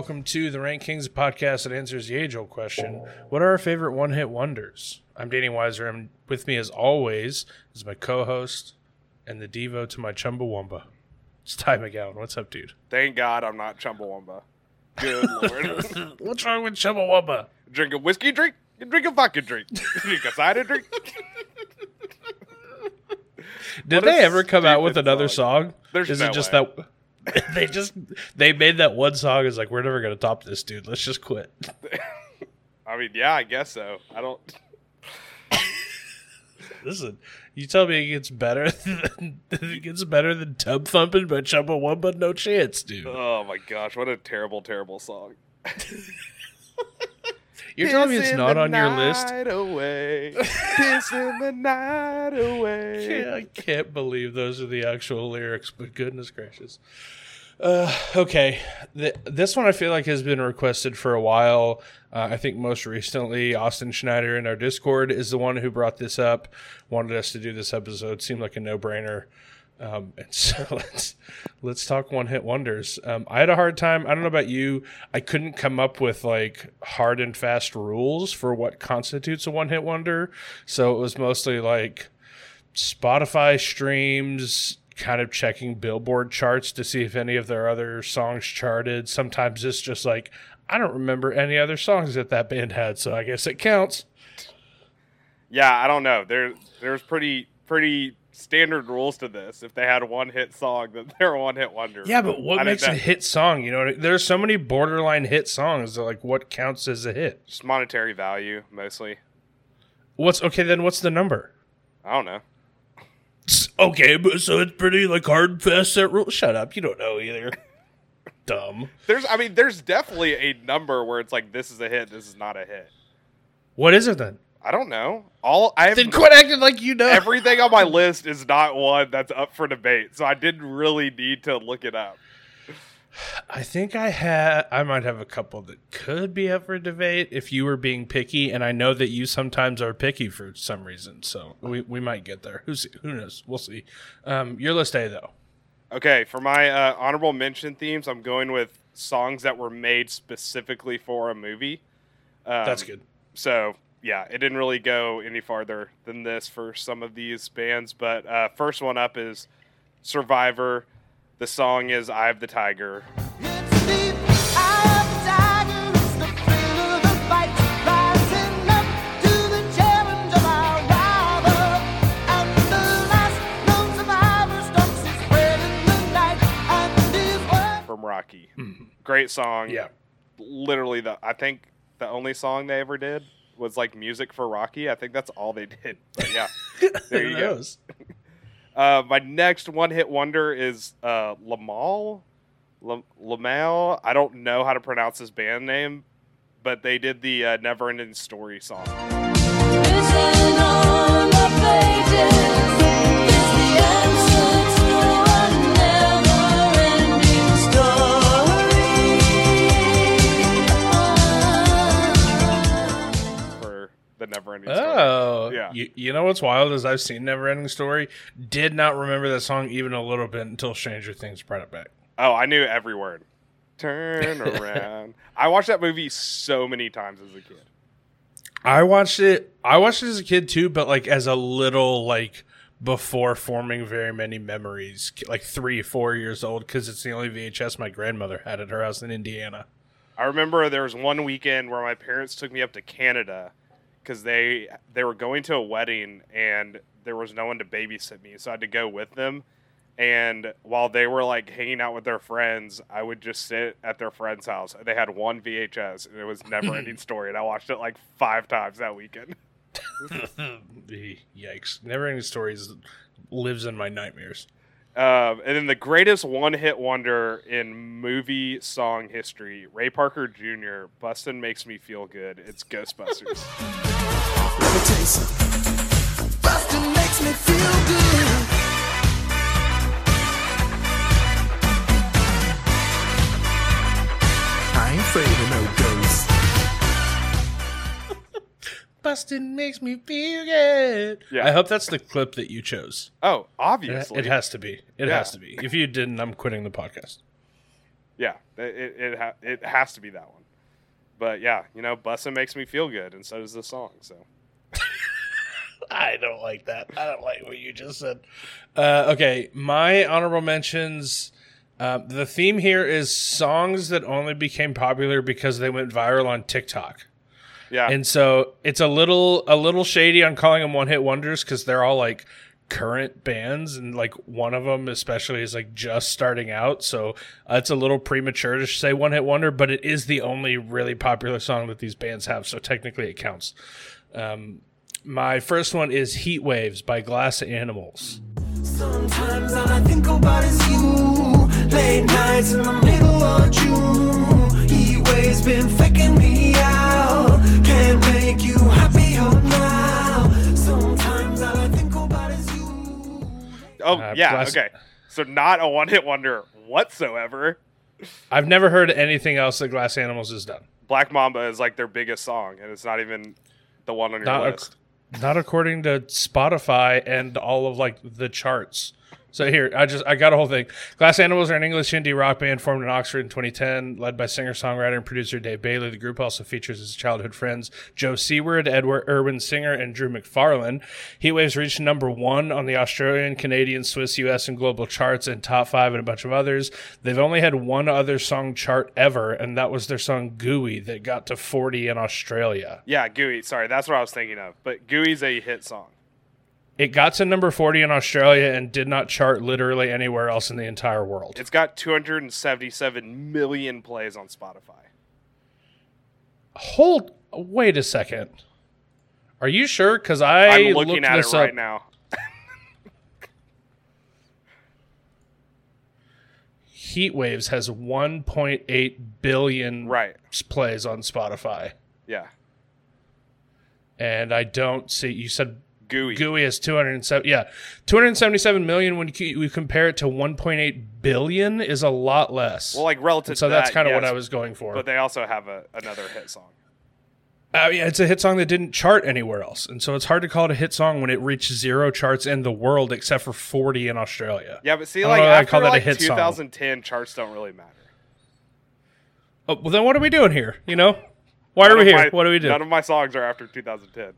Welcome to the Rank Kings podcast that answers the age old question What are our favorite one hit wonders? I'm Danny Weiser, and with me as always is my co host and the Devo to my Chumbawamba. It's Ty McGowan. What's up, dude? Thank God I'm not Chumbawamba. Good lord. What's wrong with Chumbawamba? drink a whiskey drink, you drink a vodka drink. drink a cider drink. Did What they ever come out with another song. song? There's Is no it just way. that they just they made that one song is like we're never gonna top this dude. Let's just quit. I mean, yeah, I guess so. I don't. Listen, you tell me it gets better than it gets better than Tub Thumping by but No chance, dude. Oh my gosh, what a terrible, terrible song. You're telling me it's not on your list? night Away, pissing the night away. Yeah, I can't believe those are the actual lyrics, but goodness gracious. Uh, okay, Th- this one I feel like has been requested for a while. Uh, I think most recently, Austin Schneider in our Discord is the one who brought this up. Wanted us to do this episode. Seemed like a no brainer. Um, and so let's let's talk one hit wonders. Um, I had a hard time. I don't know about you. I couldn't come up with like hard and fast rules for what constitutes a one hit wonder. So it was mostly like Spotify streams, kind of checking Billboard charts to see if any of their other songs charted. Sometimes it's just like, I don't remember any other songs that that band had, so I guess it counts. Yeah, I don't know. There, there's pretty, pretty standard rules to this. If they had a one-hit song, then they're a one-hit wonder. Yeah, but what I makes a hit song? You know, there's so many borderline hit songs. That like, what counts as a hit? Just monetary value, mostly. What's okay? Then what's the number? I don't know. Okay, but so it's pretty like hard and fast set rule. Shut up, you don't know either. Dumb. There's, I mean, there's definitely a number where it's like this is a hit, this is not a hit. What is it then? I don't know. All I have Then quit acting like you know. everything on my list is not one that's up for debate, so I didn't really need to look it up. I think I had. I might have a couple that could be up for debate if you were being picky, and I know that you sometimes are picky for some reason. So we, we might get there. Who's who knows? We'll see. Um, your list A though. Okay, for my uh, honorable mention themes, I'm going with songs that were made specifically for a movie. Um, That's good. So yeah, it didn't really go any farther than this for some of these bands. But uh, first one up is Survivor. The song is "Eye of the Tiger." It's deep, eye of the tiger, it's the thrill of the fight, rising up to the challenge of our rival. And the last known survivor stalks his way in the night, and his word. from Rocky. Great song. Mm-hmm. Yeah. Literally the I think the only song they ever did was like music for Rocky. I think that's all they did. But yeah. There you Who go. Uh, my next one hit wonder is uh Lamal. La- Lamal. I don't know how to pronounce his band name, but they did the uh, Never Ending Story song. The Never Ending Story. Oh, Yeah. You, you know what's wild is I've seen Never Ending Story. Did not remember that song even a little bit until Stranger Things brought it back. Oh, I knew every word. Turn around. I watched that movie so many times as a kid. I watched it. I watched it as a kid too, but like as a little like before forming very many memories, like three, four years old, because it's the only VHS my grandmother had at her house in Indiana. I remember there was one weekend where my parents took me up to Canada because they they were going to a wedding and there was no one to babysit me, so I had to go with them. And while they were like hanging out with their friends, I would just sit at their friend's house. They had one VHS, and it was Never Ending Story, and I watched it like five times that weekend. Yikes! Never ending stories lives in my nightmares. Um, and then the greatest one-hit wonder in movie song history, Ray Parker Jr. "Bustin' Makes Me Feel Good." It's Ghostbusters. Let me tell you. Bustin' makes me feel good. I ain't afraid of no ghosts. Bustin' makes me feel good. Yeah. I hope that's the clip that you chose. oh, obviously, it has to be. It Yeah. has to be. If you didn't, I'm quitting the podcast. Yeah, it it it, ha- it has to be that one. But yeah, you know, bussin' makes me feel good, and so does the song. So I don't like that. I don't like what you just said. Uh, okay, my honorable mentions. Um, the theme here is songs that only became popular because they went viral on TikTok. Yeah, and so it's a little a little shady on calling them one hit wonders because they're all like current bands and like one of them especially is like just starting out. So uh, it's a little premature to say one hit wonder but it is the only really popular song that these bands have so technically it counts. Um, my first one is heat waves by glass animals. Sometimes all I think about is you. Late nights in the middle of June. He waves been faking me oh uh, yeah, Blast- okay. So not a one hit wonder whatsoever. i've never heard anything else that glass animals has done Black Mamba is like their biggest song, and it's not even the one on your not, ac- list. not according to Spotify and all of like the charts. So here, I just I got a whole thing. Glass Animals are an English indie rock band formed in Oxford in 2010, led by singer-songwriter and producer Dave Bayley. The group also features his childhood friends Joe Seward, Edward Irwin Singer, and Drew McFarlane. Heatwaves reached number one on the Australian, Canadian, Swiss, US, and global charts, and top five and a bunch of others. They've only had one other song chart ever, and that was their song "Gooey" that got to 40 in Australia. Yeah, Gooey. Sorry, that's what I was thinking of. But Gooey's a hit song. It got to number 40 in Australia and did not chart literally anywhere else in the entire world. It's got 277 million plays on Spotify. Hold, wait a second. Are you sure? Because I I'm looking at it right up. now. Heat Waves has 1.8 billion Right. plays on Spotify, Yeah. and I don't see. You said Gooey. Has 207. Yeah, 277 million. When you, you compare it to 1.8 billion, is a lot less. Well, like relative so that's that, kind of what I was going for. But they also have a, another hit song. Uh, yeah, it's a hit song that didn't chart anywhere else, and so it's hard to call it a hit song when it reached zero charts in the world except for 40 in Australia. Yeah, but see, I like I call that a hit song. 2010, charts don't really matter. Oh, well, then what are we doing here? You know, why None are we here? my- what do we do? None of my songs are after 2010.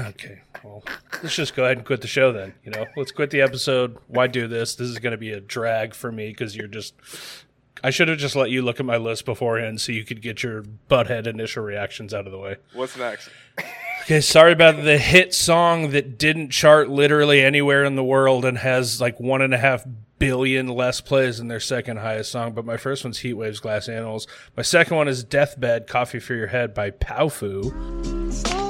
Okay, well, let's just go ahead and quit the show then. You know, let's quit the episode. Why do this? This is going to be a drag for me because you're just. I should have just let you look at my list beforehand so you could get your butthead initial reactions out of the way. What's next? Okay, sorry about the hit song that didn't chart literally anywhere in the world and has like one and a half billion less plays than their second highest song. But my first one's Heat Waves Glass Animals. My second one is Deathbed Coffee for Your Head by Powfu.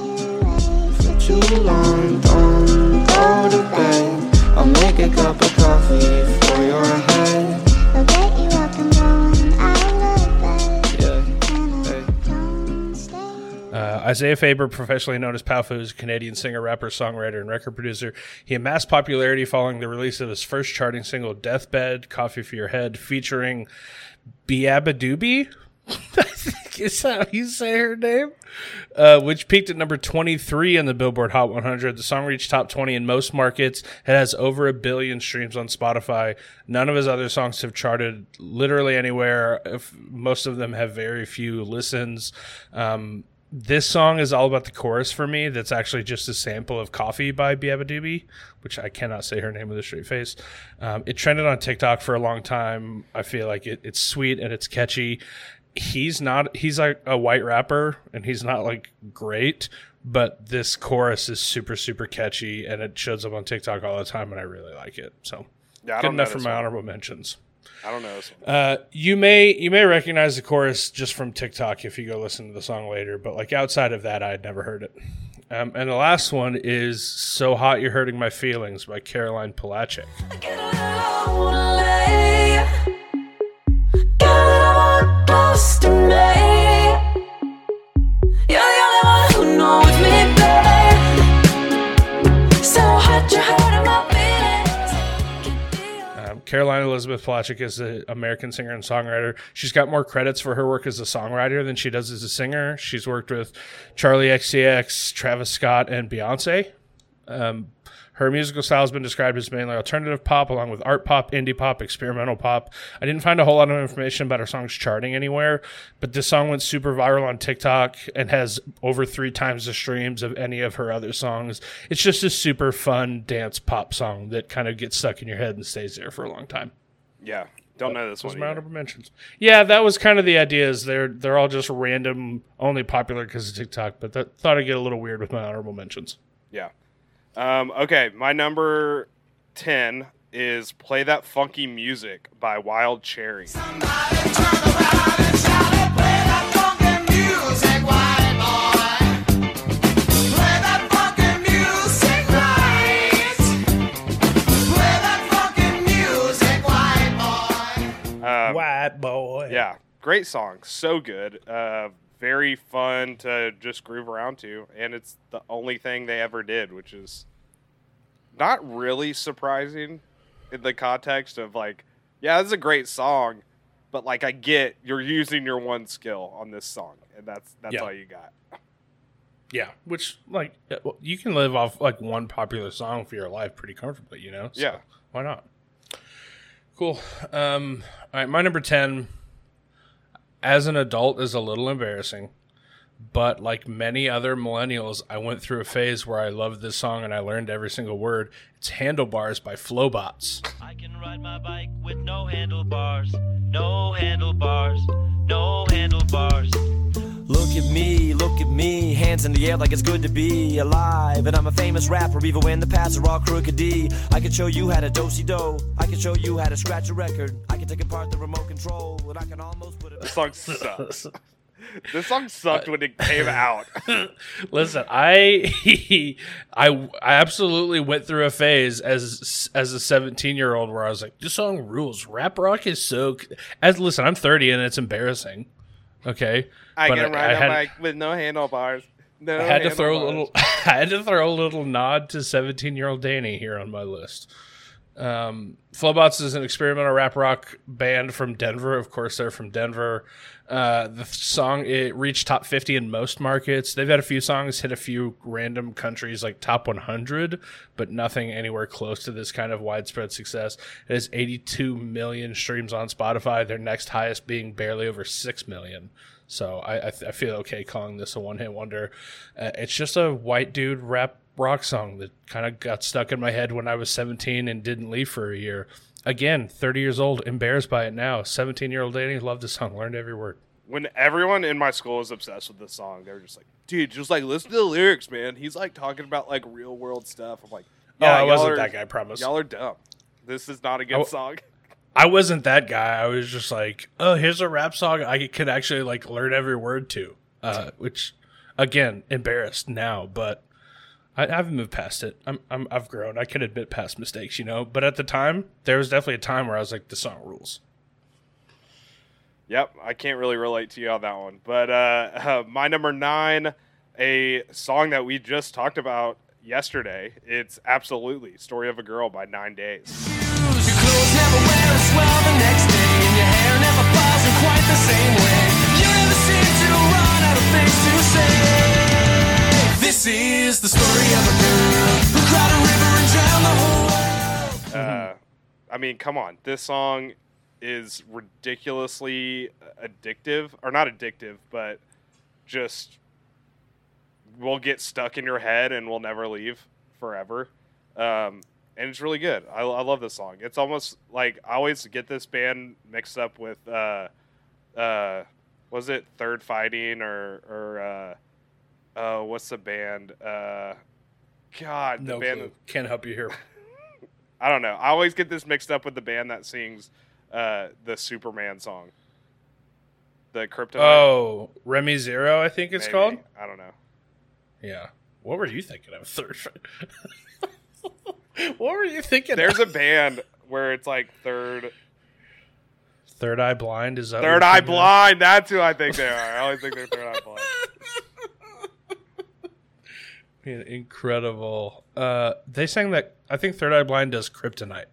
For too long, don't go to bed. I'll make a cup of coffee for your head. I'll get you up and going out of bed. Yeah. Hey. Don't stay. Uh, Isaiah Faber, professionally known as Powfu, is a Canadian singer, rapper, songwriter, and record producer. He amassed popularity following the release of his first charting single, Deathbed Coffee for Your Head, featuring beabadoobee. Is how you say her name? Uh, which peaked at number 23 in the Billboard Hot 100. The song reached top 20 in most markets. It has over a billion streams on Spotify. None of his other songs have charted literally anywhere. If, most of them have very few listens. Um, this song is all about the chorus for me. That's actually just a sample of "Coffee" by beabadoobee, which I cannot say her name with a straight face. Um, it trended on TikTok for a long time. I feel like it, it's sweet and it's catchy. He's not. He's like a white rapper, and he's not like great. But this chorus is super super catchy, and it shows up on TikTok all the time, and I really like it. So Yeah, I good don't enough for my one. honorable mentions. I don't know this one. Uh, you may you may recognize the chorus just from TikTok if you go listen to the song later, but like outside of that, I had never heard it. Um, and the last one is "So Hot You're Hurting My Feelings" by Caroline Polachek. Um, Caroline Elizabeth Polachek is an American singer and songwriter. She's got more credits for her work as a songwriter than she does as a singer. She's worked with Charli XCX, Travis Scott, and Beyonce. Um, Her musical style has been described as mainly alternative pop, along with art pop, indie pop, experimental pop. I didn't find a whole lot of information about her songs charting anywhere, but this song went super viral on TikTok and has over three times the streams of any of her other songs. It's just a super fun dance pop song that kind of gets stuck in your head and stays there for a long time. Yeah, don't know this one. my honorable mentions. Yeah, that was kind of the idea. Is they're they're all just random, only popular because of TikTok. But that thought I'd get a little weird with my honorable mentions. Yeah. Um, okay, my number ten is "Play That Funky Music" by Wild Cherry. Um, White boy. Yeah, great song, so good. Uh, very fun to just groove around to, and it's the only thing they ever did, which is not really surprising in the context of like, yeah, this is a great song, but like I get you're using your one skill on this song, and that's that's Yeah. all you got. Yeah, which like you can live off like one popular song for your life pretty comfortably, you know. So, Yeah. why not? Cool. Um, all right, my number ten. As an adult, is a little embarrassing, but like many other millennials, I went through a phase where I loved this song and I learned every single word. It's "Handlebars" by Flobots. I can ride my bike with no handlebars, no handlebars, no handlebars. Look at me, look at me, hands in the air like it's good to be alive. And I'm a famous rapper, even when the paths are all crooked D. I can show you how to do do. I can show you how to scratch a record. I can take apart the remote control, and I can almost put it. This song sucks. this song sucked when it came uh, out. Listen, I, I, I absolutely went through a phase as as a 17 year old where I was like, this song rules. Rap rock is so. As listen, I'm 30 and it's embarrassing. Okay, I But can ride a bike with no handlebars. No I had to throw a little. I had to throw a little nod to 17 year old Danny here on my list. Um, Flobots is an experimental rap rock band from Denver. Of course, they're from Denver. Uh, the song it reached top 50 in most markets. They've had a few songs hit a few random countries like top 100, but nothing anywhere close to this kind of widespread success. It has 82 million streams on Spotify. Their next highest being barely over six million. So I I, th- I feel okay calling this a one hit wonder. Uh, it's just a white dude rap rock song that kind of got stuck in my head when I was 17 and didn't leave for a year. Again, 30 years old, embarrassed by it now. 17 year old Danny loved the song, learned every word. when everyone in my school was obsessed with this song, they were just like, "Dude, just like listen to the lyrics, man. He's like talking about like real world stuff." I'm like, Oh, I wasn't are- that guy, I promise. Y'all are dumb. This is not a good Oh. song." I wasn't that guy. I was just like, oh, here's a rap song I could actually like learn every word to. Uh, which, again, embarrassed now, but I, I've moved past it. I'm, I'm I've grown. I can admit past mistakes, you know. But at the time, there was definitely a time where I was like, the song rules. Yep, I can't really relate to you on that one. But uh, uh, my number nine, a song that we just talked about yesterday. It's absolutely "Story of a Girl" by Nine Days. I mean, come on, this song is ridiculously addictive, or not addictive, but just will get stuck in your head and will never leave forever. Um, and it's really good. I, I love this song. It's almost like I always get this band mixed up with, uh, uh, was it Third Fighting or or uh, uh, what's the band? Uh, God, the No band. clue. Can't help you here. I don't know. I always get this mixed up with the band that sings uh, the Superman song. The Kryptonite. Oh, Remy Zero, I think it's maybe. called. I don't know. Yeah. What were you thinking of? Third. what were you thinking? There's of? a band where it's like third Third Eye Blind. Is that third eye thinking of? blind. That's who I think they are. I always think they're third eye blind. Man, incredible. Uh, they sang that. I think Third Eye Blind does Kryptonite,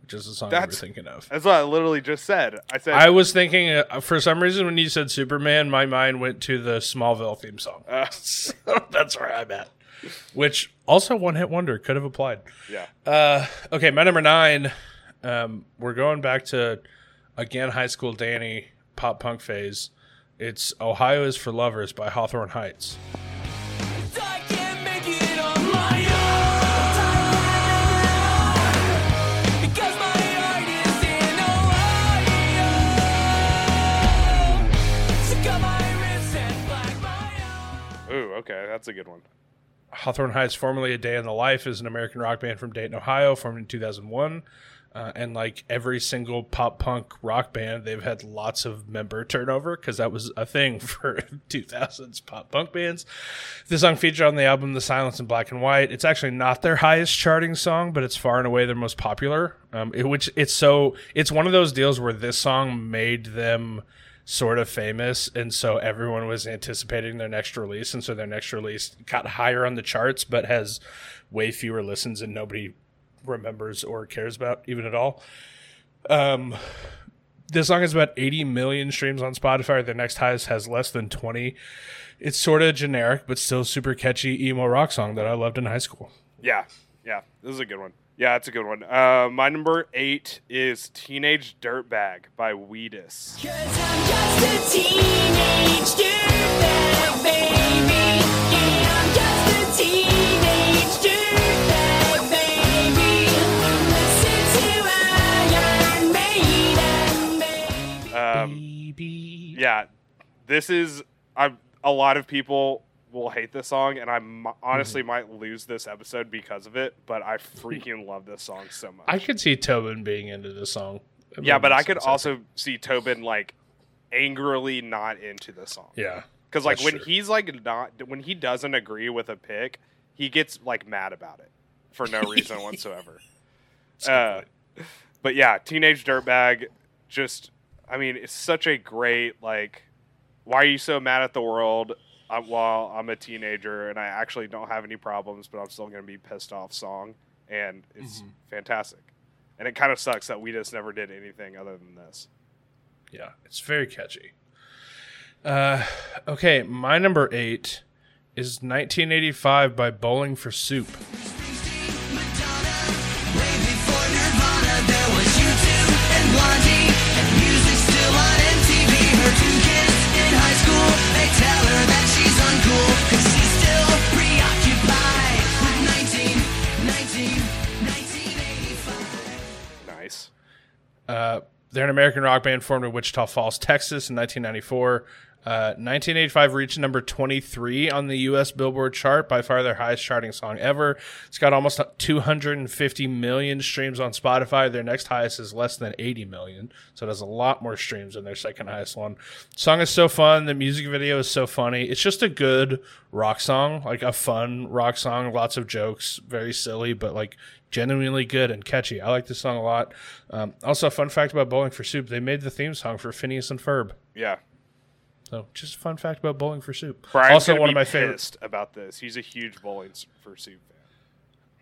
which is the song we were That's- thinking of. That's what I literally just said. I said I was thinking, uh, for some reason, when you said Superman, my mind went to the Smallville theme song. uh, So That's where I'm at. Which also one hit wonder could have applied. Yeah. Uh, okay, my number nine. Um, we're going back to again high school Danny pop punk phase. It's "Ohio Is for Lovers" by Hawthorne Heights. I can't make it on my own because my heart is in Ohio. So cut my wrists and black my own. Ooh, okay, that's a good one. Hawthorne Heights, formerly A Day in the Life, is an American rock band from Dayton, Ohio, formed in 2001. Uh, and like every single pop punk rock band, they've had lots of member turnover because that was a thing for 2000s pop punk bands. The song featured on the album The Silence in Black and White. It's actually not their highest charting song, but it's far and away their most popular. Um, it, which it's so it's one of those deals where this song made them sort of famous and so everyone was anticipating their next release and so their next release got higher on the charts but has way fewer listens and nobody remembers or cares about even at all. Um this song has about 80 million streams on spotify. Their next highest has less than 20 it's sort of generic but still super catchy emo rock song that i loved in high school. Yeah, yeah, this is a good one. Yeah, that's a good one. Uh, my number eight is "Teenage Dirtbag" by Wheatus. Cause I'm just a teenage dirtbag, baby. Yeah, I'm a teenage dirtbag, baby. Listen to Iron Maiden, baby. Um, yeah, this is. I a lot of people will hate this song, and I m- honestly might lose this episode because of it. But I freaking love this song so much. i could see tobin being into this song It yeah, but I could also see Tobin like angrily not into the song. yeah Because like when true. he's like not when he doesn't agree with a pick, he gets like mad about it for no reason whatsoever. Uh, but yeah, teenage dirtbag. Just, I mean, it's such a great like. Why are you so mad at the world? I while I'm a teenager and I actually don't have any problems, but I'm still gonna be pissed off. Song and it's fantastic. And it kind of sucks that we just never did anything other than this. Yeah, it's very catchy. Uh, okay, my number eight is 1985 by Bowling for Soup. They're an American rock band formed in Wichita Falls, Texas in 1994. Uh, 1985 reached number 23 on the U.S. Billboard chart, by far their highest charting song ever. It's got almost 250 million streams on Spotify. Their next highest is less than 80 million, so it has a lot more streams than their second highest one. song is so fun. The music video is so funny. It's just a good rock song, like a fun rock song. Lots of jokes, very silly, but like genuinely good and catchy. I like this song a lot. Um, also, a fun fact about Bowling for Soup: they made the theme song for Phineas and Ferb. Yeah. So, just a fun fact about Bowling for Soup. Brian's also, one of my favorites. about this. He's a huge bowling for soup fan.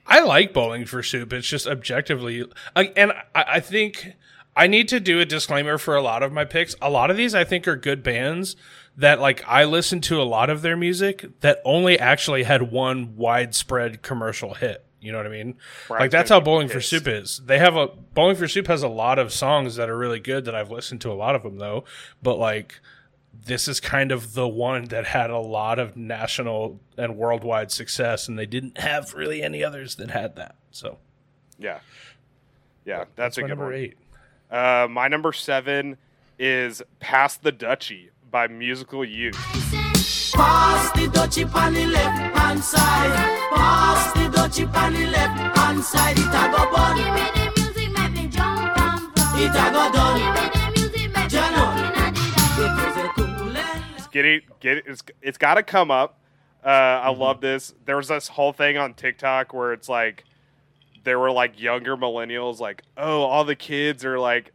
I like Bowling for Soup. It's just objectively, I- and I, I think I need to do a disclaimer for a lot of my picks. A lot of these I think are good bands that like I listen to a lot of their music that only actually had one widespread commercial hit. You know what I mean? Brian's like that's how Bowling for. Soup is. They have a Bowling for Soup has a lot of songs that are really good that I've listened to a lot of them though, but like this is kind of the one that had a lot of national and worldwide success and they didn't have really any others that had that. So Yeah. Yeah, that's, a my good number one. eight. Uh, my number seven is Pass the Dutchie by Musical Youth. Pass the dutchie on the left hand side. Pass the dutchie on the left hand side. It a go bun. It a go done. Jano. It is a cool and Get it, get it. It's, it's got to come up. Uh, I Mm-hmm. love this. There was this whole thing on TikTok where it's like there were like younger millennials, like, oh, all the kids are like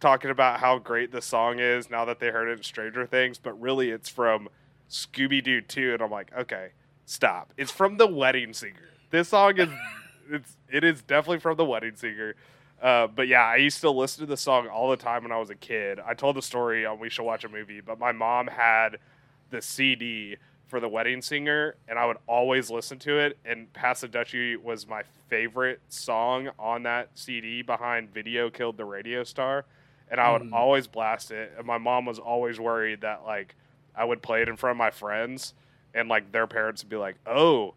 talking about how great the song is now that they heard it in Stranger Things, but really it's from Scooby Doo 2. And I'm like, okay, stop. It's from The Wedding Singer. This song is, it's, it is definitely from The Wedding Singer. Uh, but yeah, I used to listen to the song all the time when I was a kid. I told the story on We Should Watch a Movie, but my mom had the CD for the wedding singer, and I would always listen to it. And Pass the Dutchie was my favorite song on that CD behind Video Killed the Radio Star. And I would Mm. always blast it. And my mom was always worried that, like, I would play it in front of my friends, and, like, their parents would be like, oh,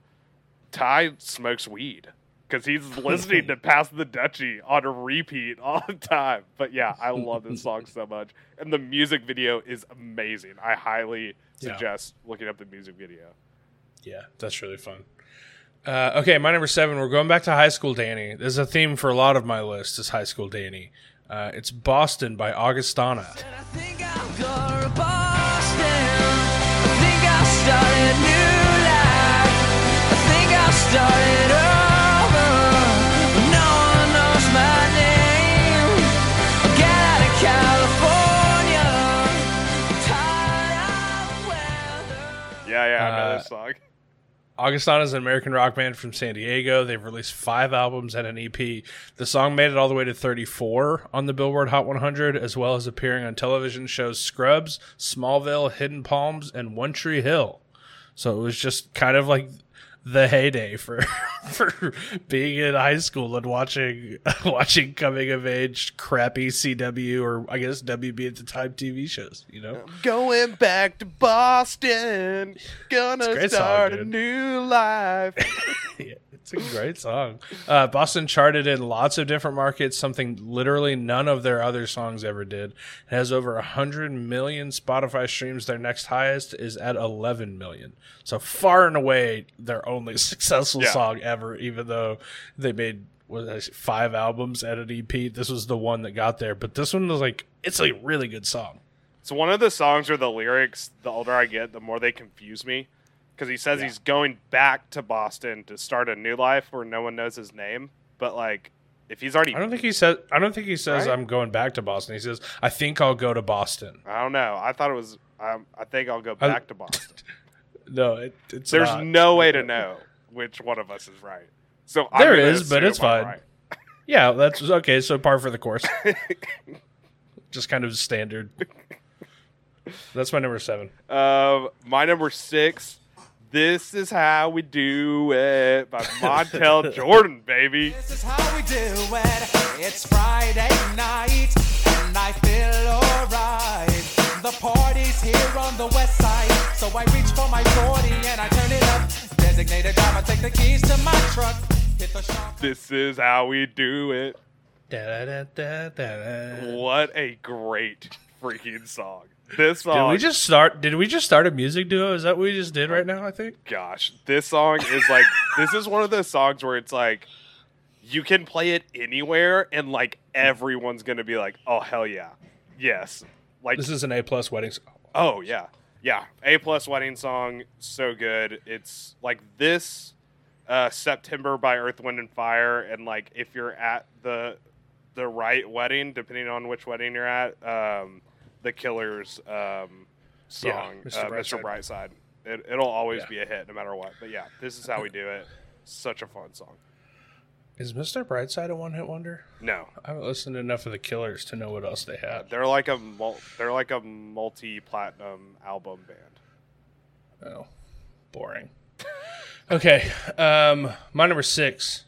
Ty smokes weed. Because he's listening to Pass the Dutchie on a repeat all the time. But yeah, I love this song so much. And the music video is amazing. I highly Yeah. suggest looking up the music video. Yeah, that's really fun. Uh, okay, my number seven. We're going back to High School Danny. There's a theme for a lot of my list. Is High School Danny. Uh, it's Boston by Augustana. Start a new life. I think I'll start it over. No one knows my name. Get out of California. Tired of the weather. Yeah, yeah, I know Uh, this song. Augustana is an American rock band from San Diego. They've released five albums and an EP. The song made it all the way to 34 on the Billboard Hot 100, as well as appearing on television shows Scrubs, Smallville, Hidden Palms, and One Tree Hill. So it was just kind of like the heyday for for being in high school and watching watching coming of age crappy CW or I guess WB at the time TV shows. You know, Going back to Boston. Gonna great song, start a new life. Yeah, it's a great song. Uh, Boston charted in lots of different markets, something literally none of their other songs ever did. It has over 100 million Spotify streams. Their next highest is at 11 million. So far and away, their only successful Yeah. song ever, even though they made what did five albums and an EP. This was the one that got there. But this one was like, it's a really good song. It's one of the songs where the lyrics, the older I get, the more they confuse me. Because he says Yeah. he's going back to Boston to start a new life where no one knows his name. But like, if he's already, I don't think he said. I don't think he says Right? I'm going back to Boston. He says I think I'll go to Boston. I don't know. I thought it was. Um, I think I'll go I- back to Boston. No, it, it's There's not. no way to know which one of us is right. So I'm There but it's fine. right. Yeah, that's okay. So par for the course. Just kind of standard. That's my number seven. Um, my number six. This is how we do it by Montel Jordan, baby. This is how we do it. It's Friday night, and I feel alright. The party's here on the west side, so I reach for my 40 and I turn it up. Designated driver, take the keys to my truck. Hit the shop. This is how we do it. Da-da-da-da-da. What a great freaking song. This Did we just start? Did we just start a music duo? Is that what we just did right now? I think. gosh, this song is like, this is one of those songs where it's like, you can play it anywhere and like everyone's gonna be like, oh hell yeah, yes, like This is an A plus wedding. song. Oh yeah, yeah. A plus wedding song, so good. It's like this uh, September by Earth, Wind and Fire, and like if you're at the the right wedding, depending on which wedding you're at, um, the Killers um, song, Mr. uh, Brightside. Mr. Brightside. It, it'll always Yeah. be a hit no matter what. But yeah, this is how we do it. Such a fun song. Is Mr. Brightside a one hit wonder? No, I haven't listened enough of the Killers to know what else they had. they're like a mul- they're like a multi platinum album band. Oh, boring. okay, um, my number six.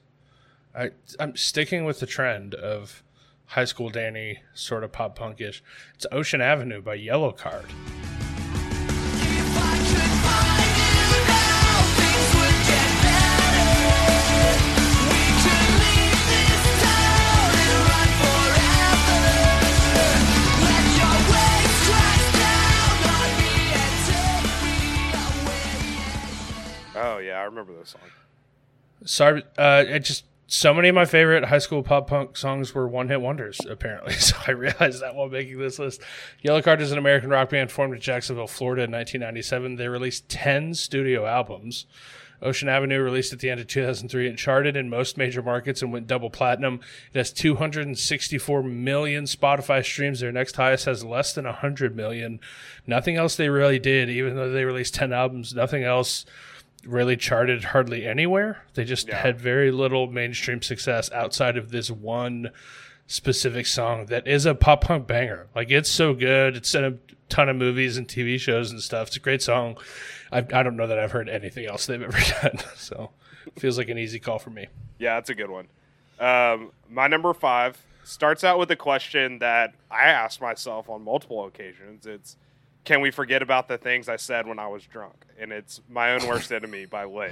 I I'm sticking with the trend of high school Danny sort of pop punkish. It's Ocean Avenue by Yellowcard. If I could find you now, things would get better. We could leave this town and run forever. Let your waves crash down on me and take me away. Oh yeah, I remember this song. Sorry, uh, it just so many of my favorite high school pop punk songs were one hit wonders. Apparently, so I realized that while making this list. Yellowcard is an American rock band formed in Jacksonville, Florida, in 1997. They released 10 studio albums. Ocean Avenue released at the end of 2003 and charted in most major markets and went double platinum. It has 264 million Spotify streams. Their next highest has less than 100 million. Nothing else they really did, even though they released 10 albums, nothing else really charted hardly anywhere. They just Yeah. had very little mainstream success outside of this one specific song that is a pop punk banger. Like it's so good. It's in a ton of movies and TV shows and stuff. It's a great song. I, I don't know that I've heard anything else they've ever done, so feels like an easy call for me. Yeah, that's a good one. Um, my number five starts out with a question that I asked myself on multiple occasions. It's, can we forget about the things I said when I was drunk? And it's My Own Worst Enemy by Lit.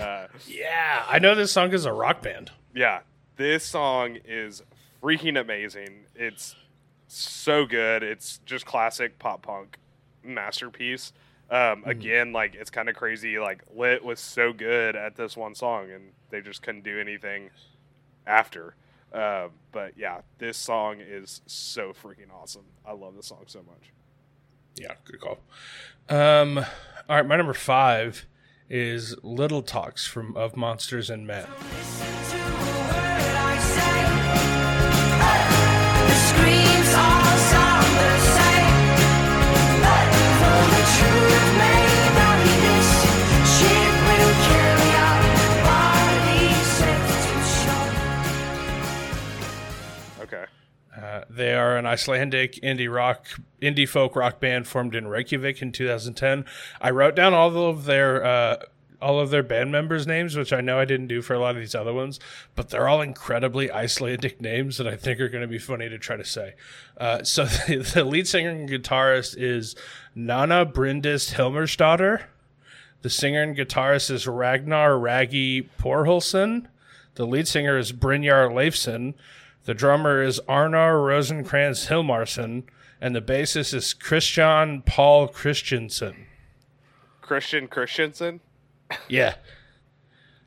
Uh, Yeah, I know this song is a rock band. yeah, this song is freaking amazing. It's so good. It's just classic pop punk masterpiece. Um, Again, like it's kind of crazy. Like Lit was so good at this one song, and they just couldn't do anything after. Uh, but yeah, this song is so freaking awesome. I love this song so much. Yeah, good call. Um, all right, my number five is "Little Talks" from Of Monsters and Men. They are an Icelandic indie rock, indie folk rock band formed in Reykjavik in 2010. I wrote down all of their uh, all of their band members' names, which I know I didn't do for a lot of these other ones, but they're all incredibly Icelandic names that I think are going to be funny to try to say. Uh, so the, the lead singer and guitarist is Nana Brindist Hilmersdottir. The singer and guitarist is Ragnar Raggy Porhulsen. The lead singer is Brynjar Leifson. The drummer is Arnar Rosenkrantz Hilmarsson. And the bassist is Christian Paul Christensen. Christian Christensen. Yeah.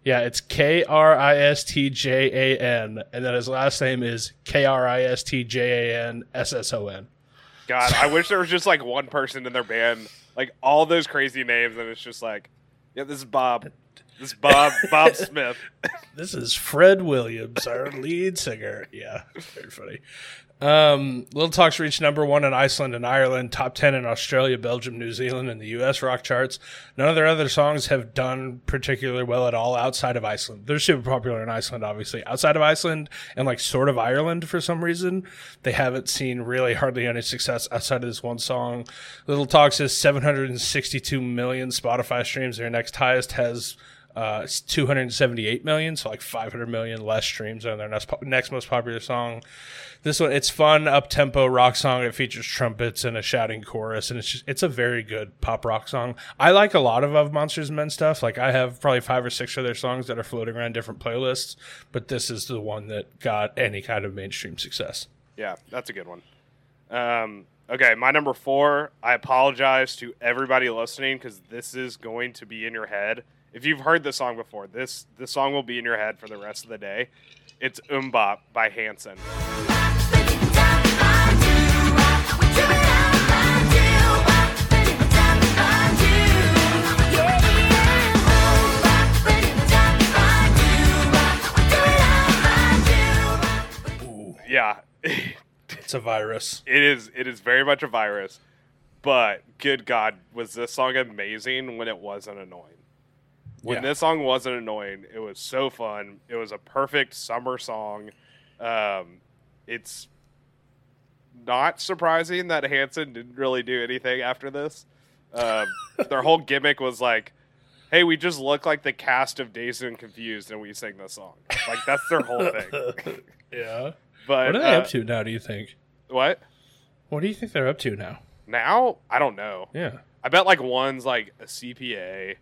Yeah, it's K R I S T J A N. And then his last name is K R I S T J A N S S O N. God, I wish there was just like one person in their band, like all those crazy names, and it's just like, yeah, this is Bob. This is Bob Bob Smith. This is Fred Williams, our lead singer. Yeah, very funny. Um, Little Talks reached number one in Iceland and Ireland, top 10 in Australia, Belgium, New Zealand, and the US rock charts. None of their other songs have done particularly well at all outside of Iceland. They're super popular in Iceland, obviously. Outside of Iceland and like sort of Ireland for some reason, they haven't seen really hardly any success outside of this one song. Little Talks has 762 million Spotify streams. Their next highest has uh, it's 278 million, so like 500 million less streams on their next, po- next most popular song. This one, it's fun, up tempo rock song. It features trumpets and a shouting chorus, and it's just it's a very good pop rock song. I like a lot of of Monsters Men stuff. Like I have probably five or six of their songs that are floating around different playlists, but this is the one that got any kind of mainstream success. Yeah, that's a good one. Um, okay, my number four. I apologize to everybody listening because this is going to be in your head. If you've heard the song before, this this song will be in your head for the rest of the day. It's MMMBop by Hanson. Yeah, It's a virus. is. It is very much a virus. But good God, was this song amazing when it wasn't annoying? When Yeah. this song wasn't annoying, it was so fun. It was a perfect summer song. Um, it's not surprising that Hanson didn't really do anything after this. Um, their whole gimmick was like, "Hey, we just look like the cast of Dazed and Confused, and we sing this song." Like that's their whole thing. Yeah. But What are they uh, up to now? Do you think? What What do you think they're up to now? now? I don't know. Yeah. I bet like one's like a CPA,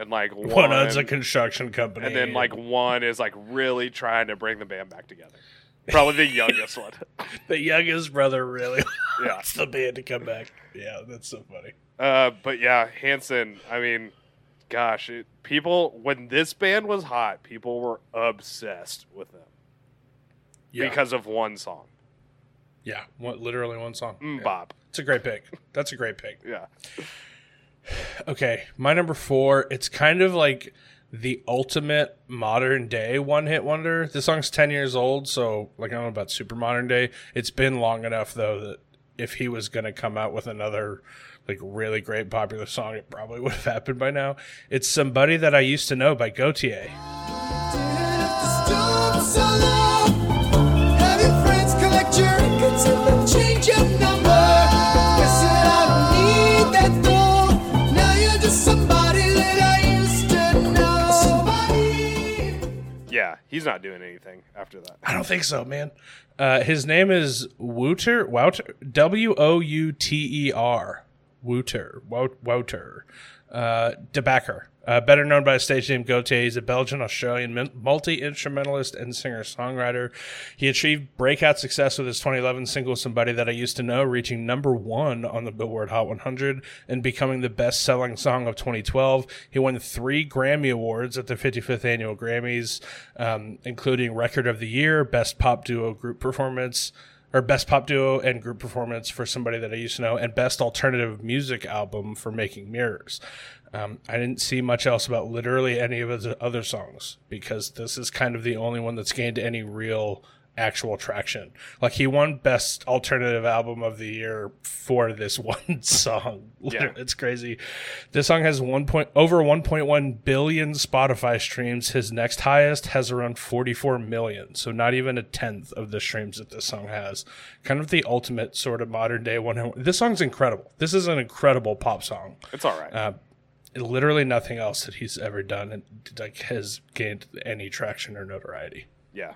and like one, One owns a construction company, and then like one is like really trying to bring the band back together. Probably the youngest one. the youngest brother really Yeah. wants the band to come back. Yeah, that's so funny. Uh, but yeah, Hanson. I mean, gosh, it, people when this band was hot, people were obsessed with them Yeah, because of one song, yeah, one, literally one song. mm, Yeah. Bob. It's a great pick. That's a great pick. Yeah, Okay, my number four. It's kind of like the ultimate modern day one hit wonder. This song's ten years old, so like I don't know about super modern day. It's been long enough though that if he was to come out with another like really great popular song, it probably would have happened by now. It's "Somebody That I Used to Know" by Gotye. He's not doing anything after that. I don't think so, man. Uh, his name is Wouter. Wouter. W O U T E R. Wouter. Wou- Wouter. Uh, De Backer. Uh, better known by his stage name Gotye. He's a Belgian Australian multi instrumentalist and singer songwriter. He achieved breakout success with his 2011 single Somebody That I Used to Know, reaching number one on the Billboard Hot 100 and becoming the best selling song of 2012. He won three Grammy Awards at the 55th Annual Grammys, um, including Record of the Year, Best Pop Duo Group Performance, or Best Pop Duo and Group Performance for Somebody That I Used to Know, and Best Alternative Music Album for Making Mirrors. Um, I didn't see much else about literally any of his other songs because this is kind of the only one that's gained any real actual traction. Like he won Best Alternative Album of the Year for this one song. Yeah. It's crazy. This song has one point over 1.1 billion Spotify streams. His next highest has around 44 million, so not even a tenth of the streams that this song has. Kind of the ultimate sort of modern day one. This song's incredible. This is an incredible pop song It's all right. uh, literally nothing else that he's ever done like has gained any traction or notoriety. Yeah.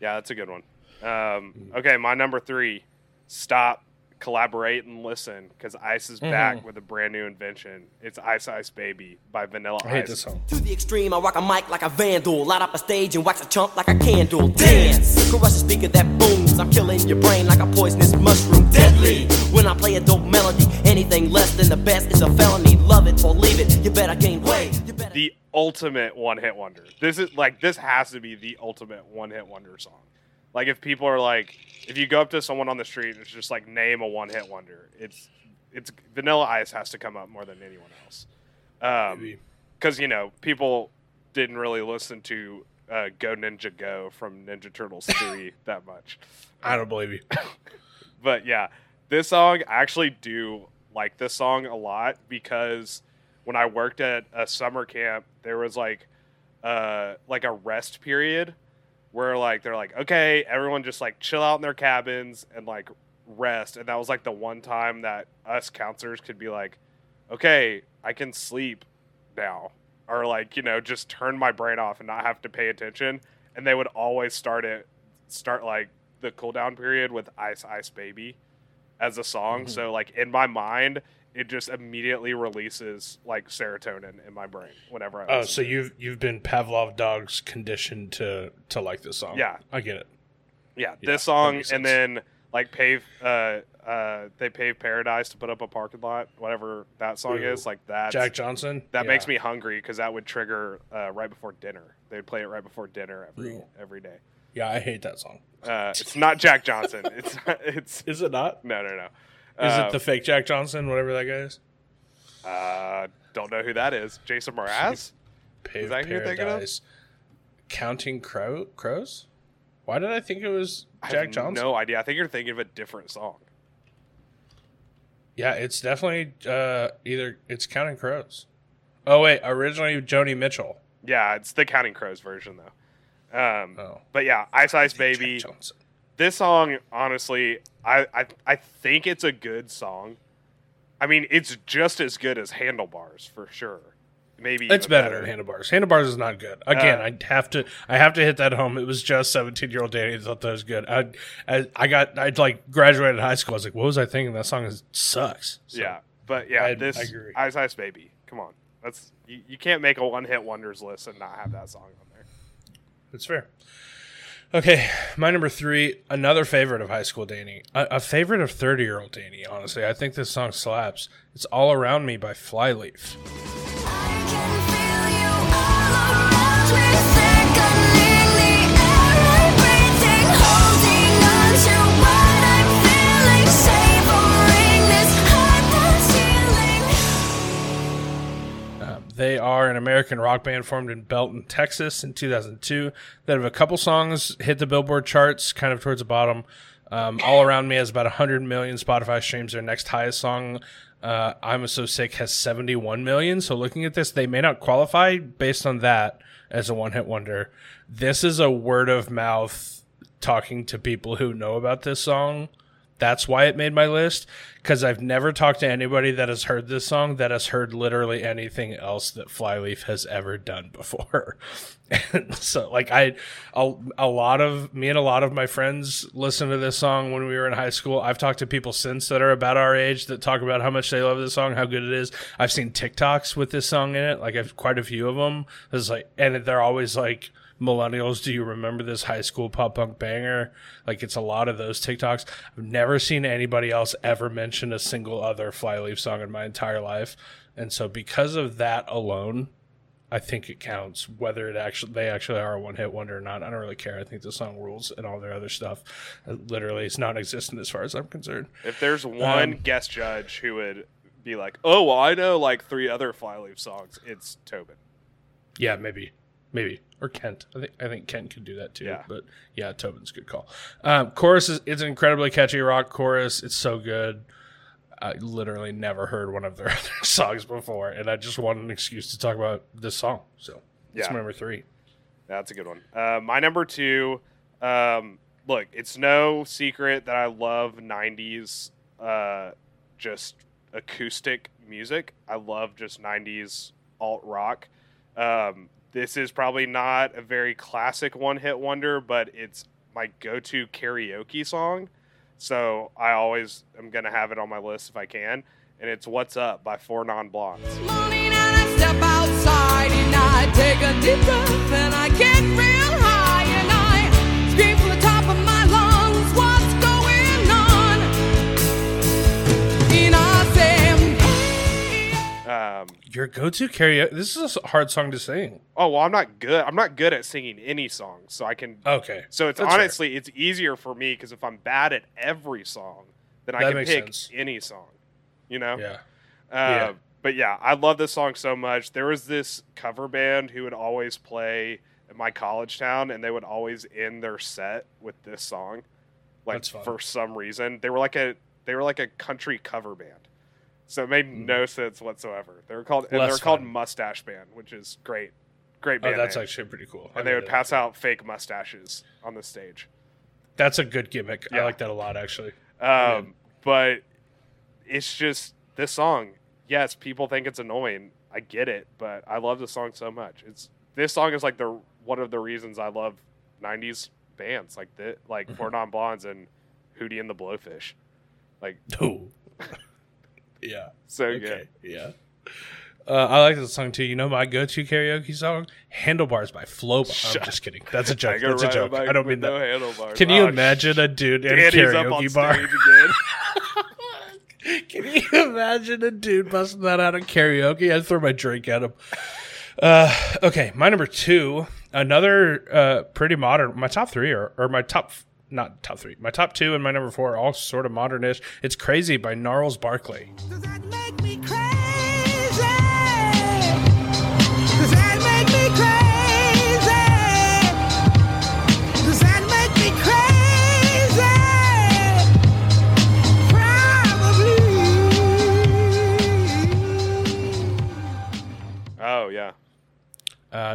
Yeah, that's a good one. Um, okay, my number three. Stop, collaborate, and listen, because Ice is Mm-hmm. back with a brand new invention. It's Ice Ice Baby by Vanilla Ice. I hate Ice. this song. To the extreme, I rock a mic like a vandal. Light up a stage and wax a chump like a candle. Dance! Crush a speaker that booms. I'm killing your brain like a poisonous mushroom. Deadly! When I play a dope melody, anything less than the best is a felony. Love it or leave it. You better gain weight. You better. The ultimate one hit wonder. This is like this has to be the ultimate one hit wonder song. Like if people are like, if you go up to someone on the street and it's just like name a one hit wonder, it's it's Vanilla Ice has to come up more than anyone else. Um, because you know people didn't really listen to uh, Go Ninja Go from Ninja Turtles three that much. I don't believe you. But yeah, this song I actually do like this song a lot because when I worked at a summer camp, there was like uh like a rest period where like they're like, okay, everyone just like chill out in their cabins and like rest. And that was like the one time that us counselors could be like, okay, I can sleep now. Or like, you know, just turn my brain off and not have to pay attention. And they would always start it start like the cooldown period with Ice Ice Baby as a song. Mm-hmm. So like in my mind, it just immediately releases like serotonin in my brain whenever I Oh, so you've you've been Pavlov dogs conditioned to to like this song. Yeah. I get it. Yeah, Yeah, this song, and then like pave, uh, uh, they pave Paradise to put up a parking lot, whatever that song Ooh. is. Like that, Jack Johnson. that Yeah. makes me hungry because that would trigger uh, right before dinner. They'd play it right before dinner every Ooh. every day. Yeah, I hate that song. Uh, it's not Jack Johnson. It's it's Is it not? no no no. Is Uh, it the fake Jack Johnson, whatever that guy is? Uh, don't know who that is. Jason Mraz. Pave that who you're thinking of? Counting Crow Crows? Why did I think it was I Jack have Johnson? No idea. I think you're thinking of a different song. Yeah, it's definitely uh, either it's Counting Crows. Oh wait, originally Joni Mitchell. Yeah, it's the Counting Crows version though. Um, Oh. but yeah, Ice Ice Jack Baby. Johnson. This song honestly I, I i think it's a good song i mean it's just as good as handlebars for sure maybe It's even better than Handlebars. Handlebars is not good. Again, Uh, I have to I have to hit that home. It was just seventeen year old Danny thought that was good. I, I I got I like graduated high school. I was like, what was I thinking? That song is sucks. So, yeah but yeah I- this I agree. ice ice baby come on that's you, you can't make a one-hit wonders list and not have that song on there That's fair. Okay, my number three, another favorite of high school Danny, a, a favorite of thirty year old Danny. Honestly, I think this song slaps. It's "All Around Me" by Flyleaf. They are an American rock band formed in Belton, Texas in 2002 that have a couple songs hit the Billboard charts kind of towards the bottom. Um, All Around Me has about 100 million Spotify streams. Their next highest song, uh, I'm So Sick, has 71 million. So looking at this, they may not qualify based on that as a one hit wonder. This is a word of mouth talking to people who know about this song. That's why it made my list because I've never talked to anybody that has heard this song that has heard literally anything else that Flyleaf has ever done before. and so, like, I, a, a lot of me and a lot of my friends listened to this song when we were in high school. I've talked to people since that are about our age that talk about how much they love this song, how good it is. I've seen TikToks with this song in it, like, I've quite a few of them. It's like, and they're always like, millennials, do you remember this high school pop punk banger? Like it's a lot of those TikToks. I've never seen anybody else ever mention a single other Flyleaf song in my entire life. And so because of that alone, I think it counts whether it actually they actually are a one hit wonder or not. I don't really care. I think the song rules and all their other stuff literally it's non-existent as far as I'm concerned. If there's one Um, guest judge who would be like, "Oh, well, I know like three other Flyleaf songs," it's Tobin. Yeah, maybe, maybe or Kent. I think I think Kent could do that too. Yeah. but yeah, Tobin's a good call. Um, chorus is it's an incredibly catchy rock chorus. It's so good. I literally never heard one of their other songs before, and I just wanted an excuse to talk about this song. So it's Yeah. my number three. That's a good one. Uh, my number two. Um, look, it's no secret that I love '90s, uh, just acoustic music. I love just '90s alt rock. Um, this is probably not a very classic one-hit wonder, but it's my go-to karaoke song. So I always am gonna have it on my list if I can. And it's "What's Up" by Four Non Blondes. morning and I step outside and I take a deep breath and I get real Um, Your go-to karaoke. This is a hard song to sing. oh well, I'm not good. I'm not good at singing any song, so I can Okay, So it's That's fair. honestly it's easier for me because if I'm bad at every song, then I That can pick sense. any song. You know. yeah. Uh, Yeah. But yeah, I love this song so much. There was this cover band who would always play at my college town, and they would always end their set with this song. Like That's fun. for some reason, they were like a they were like a country cover band. So it made no sense whatsoever. They were called and they Hmm. Were called fun. Mustache Band, which is great, great band. Oh, that's name. actually pretty cool. and they would pass out fake mustaches on the stage. That's a good gimmick. I Yeah. like that a lot, actually. Um, but it's just this song. Yes, people think it's annoying. I get it, but I love the song so much. It's this song is like the one of the reasons I love '90s bands like the like Mm-hmm. Four Non Blondes and Hootie and the Blowfish. Like Ooh. yeah. so Okay. good. Yeah. Uh, I like this song too. You know my go-to karaoke song, "Handlebars" by Flobo. I'm just kidding. That's a joke. That's a joke. I don't mean no that. handlebars. Can you Oh, imagine a dude in a karaoke bar? Can you imagine a dude busting that out of karaoke? I'd throw my drink at him. Uh, okay, my number two, another uh, pretty modern. My top three are, or my top, not top three. My top two and my number four are all sort of modernish. It's "Crazy" by Gnarls Barkley.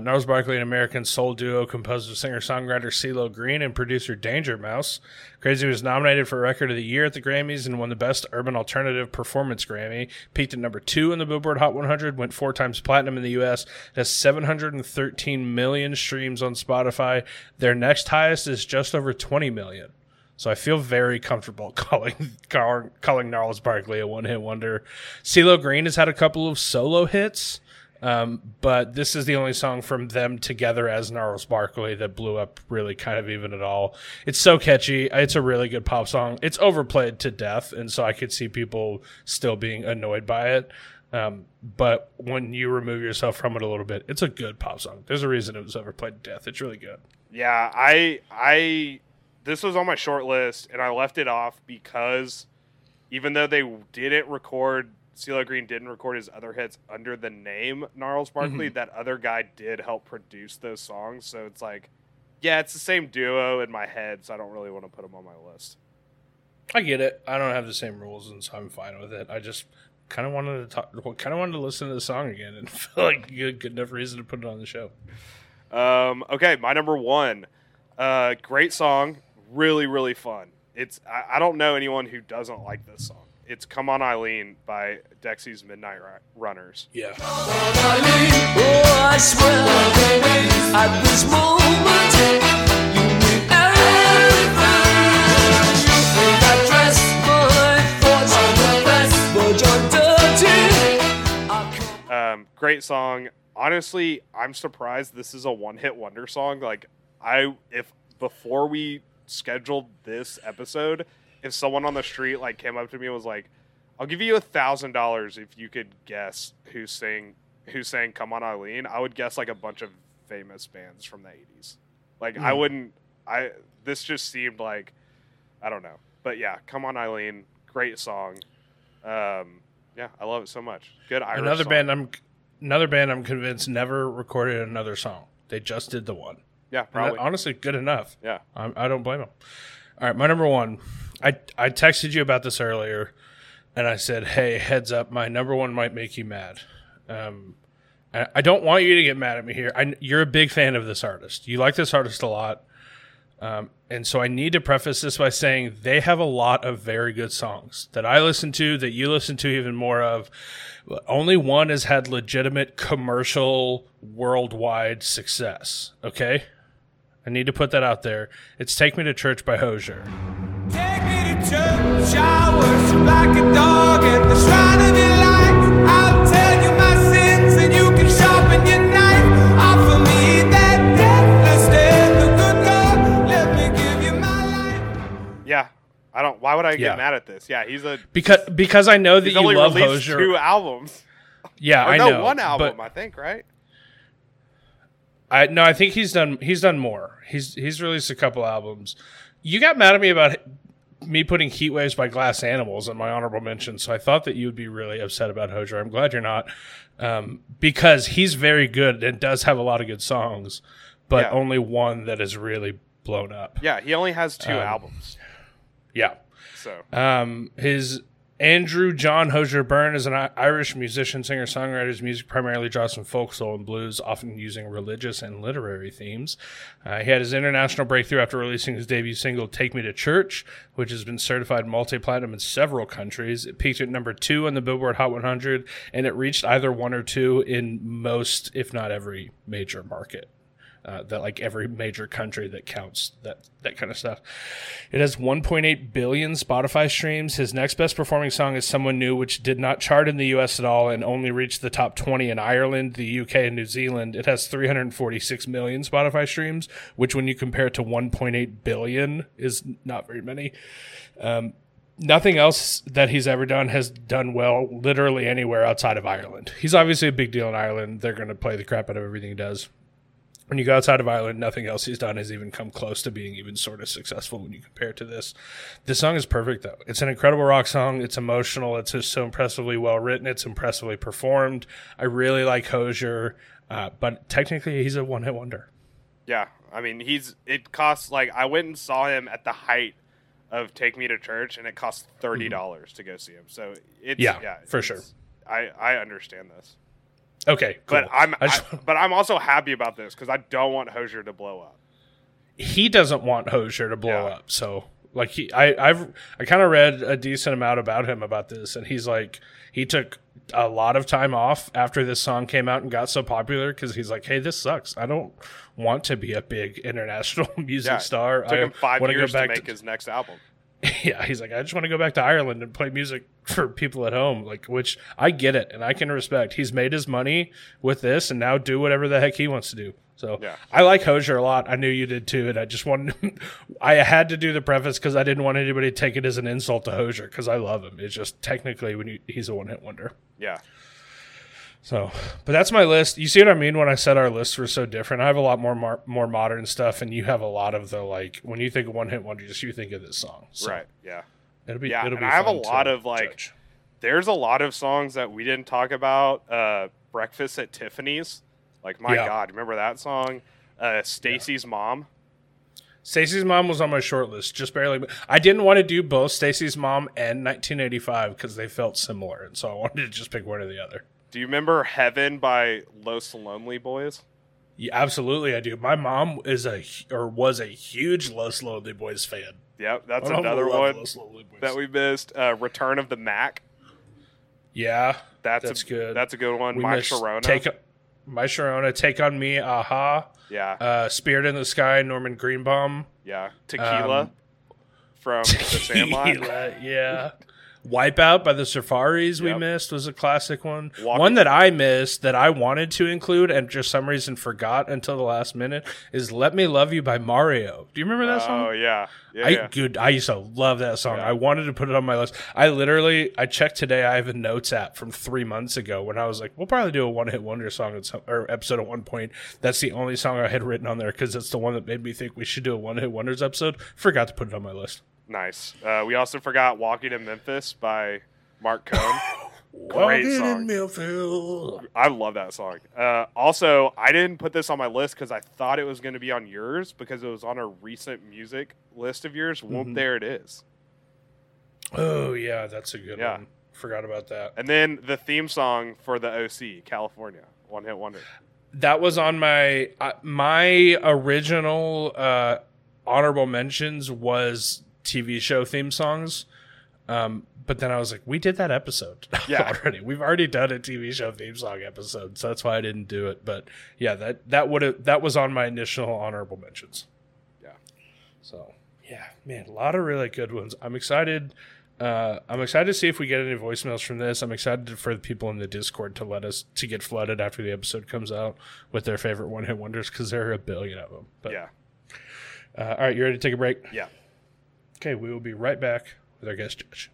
Gnarls Barkley, an American soul duo composed of singer-songwriter CeeLo Green and producer Danger Mouse. Crazy was nominated for Record of the Year at the Grammys and won the Best Urban Alternative Performance Grammy. Peaked at number two in the Billboard Hot 100, went four times platinum in the U.S. Has 713 million streams on Spotify. Their next highest is just over 20 million. So I feel very comfortable calling calling, Gnarls Barkley a one-hit wonder. CeeLo Green has had a couple of solo hits. Um, but this is the only song from them together as Gnarls Barkley that blew up really kind of even at all. It's so catchy. It's a really good pop song. It's overplayed to death, and so I could see people still being annoyed by it. Um, but when you remove yourself from it a little bit, it's a good pop song. There's a reason it was overplayed to death. It's really good. Yeah, I I this was on my short list and I left it off because even though they didn't record CeeLo Green didn't record his other hits under the name Gnarls Barkley, that other guy did help produce those songs. So it's like, yeah, it's the same duo in my head, so I don't really want to put them on my list. I get it. I don't have the same rules, and so I'm fine with it. I just kind of wanted to talk, kind of wanted to listen to the song again, and feel like good, good enough reason to put it on the show. Um, okay, my number one. Uh, great song, really, really fun. It's I, I don't know anyone who doesn't like this song. It's "Come On Eileen" by Dexy's Midnight Ru- Runners. Yeah, Oh, I swear, at this moment, you mean everything. You think I dress my thoughts on the best, but you're dirty. Um, great song. Honestly, I'm surprised this is a one-hit wonder song. Like I, if before we scheduled this episode, if someone on the street like came up to me and was like, "I'll give you a thousand dollars if you could guess who's saying who's saying Come On Eileen," I would guess like a bunch of famous bands from the '80s. Like I Hmm. wouldn't. I this just seemed like I don't know, but yeah, Come On Eileen, great song. Um, yeah, I love it so much. Good Irish. another song. band. I'm another band. I'm convinced never recorded another song. They just did the one. Yeah, And that- probably. honestly, good enough. Yeah. I'm, I don't blame them. All right, my number one. I I texted you about this earlier, and I said, "Hey, heads up, my number one might make you mad." Um, I, don't want you to get mad at me here. I, you're a big fan of this artist. You like this artist a lot, um, and so I need to preface this by saying they have a lot of very good songs that I listen to, that you listen to even more of. Only one has had legitimate commercial worldwide success. Okay. I need to put that out there. It's Take Me to Church by Hozier. I worship like a dog at the shrine of your life. I'll tell you my sins and you can sharpen your knife. Offer me that deathless death, the good God. Let me give you my life. Yeah, I don't. Why would I get Yeah. mad at this? Yeah, he's a. Because because I know that He's you only love released Hozier. two albums. yeah, Or I no, know. one album, but I think. Right? I no, I think he's done he's done more. He's he's released a couple albums. You got mad at me about me putting Heat Waves by Glass Animals in my honorable mention, so I thought that you would be really upset about Hozier. I'm glad you're not, um, because he's very good and does have a lot of good songs, but Yeah. only one that is really blown up. Yeah, he only has two Um, albums. Yeah. So Um, his Andrew John Hozier Byrne is an Irish musician, singer, songwriter. His music primarily draws from folk, soul, and blues, often using religious and literary themes. Uh, he had his international breakthrough after releasing his debut single "Take Me to Church," which has been certified multi-platinum in several countries. It peaked at number two on the Billboard Hot 100, and it reached either one or two in most, if not every, major market uh, that like every major country that counts that that kind of stuff. It has 1.8 billion Spotify streams. His next best performing song is "Someone New," which did not chart in the U.S. at all and only reached the top 20 in Ireland, the U.K., and New Zealand. It has 346 million Spotify streams, which, when you compare it to 1.8 billion, is not very many. Um, nothing else that he's ever done has done well literally anywhere outside of Ireland. He's obviously a big deal in Ireland. They're going to play the crap out of everything he does when you go outside of Ireland, nothing else he's done has even come close to being even sort of successful when you compare it to this. This song is perfect though. It's an incredible rock song. It's emotional. It's just so impressively well written. It's impressively performed. I really like Hozier, uh, but technically he's a one hit wonder. yeah, I mean, he's. It costs like I went and saw him at the height of Take Me to Church, and it cost thirty dollars to go see him. So it's Yeah, yeah, for sure. I I understand this, Okay, cool. but I'm I but I'm also happy about this because I don't want Hozier to blow up. he doesn't want Hozier to blow Yeah. up. So like he I I've I kind of read a decent amount about him about this and he's like he took a lot of time off after this song came out and got so popular cuz he's like hey this sucks. I don't want to be a big international music Yeah, star. It took I him five go years to make his next album. yeah, he's like, I just want to go back to Ireland and play music for people at home, like which I get it and I can respect. He's made his money with this and now do whatever the heck he wants to do. So Yeah. I like Hozier a lot. I knew you did too, and I just wanted I had to do the preface because I didn't want anybody to take it as an insult to Hozier because I love him. It's just technically when you, he's a one hit wonder. Yeah, So, but that's my list. You see what I mean when I said our lists were so different? I have a lot more mar- more modern stuff, and you have a lot of the like when you think of one hit wonders, you think of this song. So right. Yeah. It'll be Yeah, it'll be I have a lot of, like, judge. there's a lot of songs that we didn't talk about. Uh, Breakfast at Tiffany's. Like, my Yeah. God, remember that song? Uh, Stacy's Mom. Stacy's mom was on my short list, just barely. I didn't want to do both Stacy's mom and 1985 because they felt similar, and so I wanted to just pick one or the other. Do you remember Heaven by Los Lonely Boys? Yeah, absolutely, I do. My mom is a or was a huge Los Lonely Boys fan. Yep, that's another one Los Lonely Boys. that we missed. Uh, Return of the Mac. yeah, That's, That's a, good. That's a good one. we My Sharona. Take my Sharona, take on me, aha. yeah, Uh, Spirit in the Sky, Norman Greenbaum. yeah. Tequila um, from The Sandlot. Tequila, yeah. Wipeout by the Safaris we Yep. missed was a classic one. Walk- one that I missed that I wanted to include and just some reason forgot until the last minute is "Let Me Love You" by Mario. Do you remember that song? Oh yeah, yeah, I yeah. good. I used to love that song. Yeah. I wanted to put it on my list. I literally, I checked today. I have a notes app from three months ago when I was like, "We'll probably do a one hit wonder song at some, or episode at one point." That's the only song I had written on there because it's the one that made me think we should do a one hit wonders episode. Forgot to put it on my list. Nice. Uh, we also forgot "Walking in Memphis" by Marc Cohn. Walking in song. Millfield. I love that song. Uh, also, I didn't put this on my list because I thought it was going to be on yours because it was on a recent music list of yours. Whoop, Mm-hmm. there it is. Oh yeah, that's a good Yeah. one. Forgot about that. And then the theme song for the OC, California, one hit wonder. That was on my uh, my original uh, honorable mentions was TV show theme songs. Um, but then I was like, we did that episode Yeah. already. We've already done a TV show theme song episode, so that's why I didn't do it. But yeah, that that would have that was on my initial honorable mentions. Yeah. So yeah, man, a lot of really good ones. I'm excited. Uh, I'm excited to see if we get any voicemails from this. I'm excited for the people in the Discord to let us to get flooded after the episode comes out with their favorite one hit wonders because there are a billion of them. But Yeah. uh, all right, you ready to take a break? Yeah. Okay, we will be right back with our guest judge.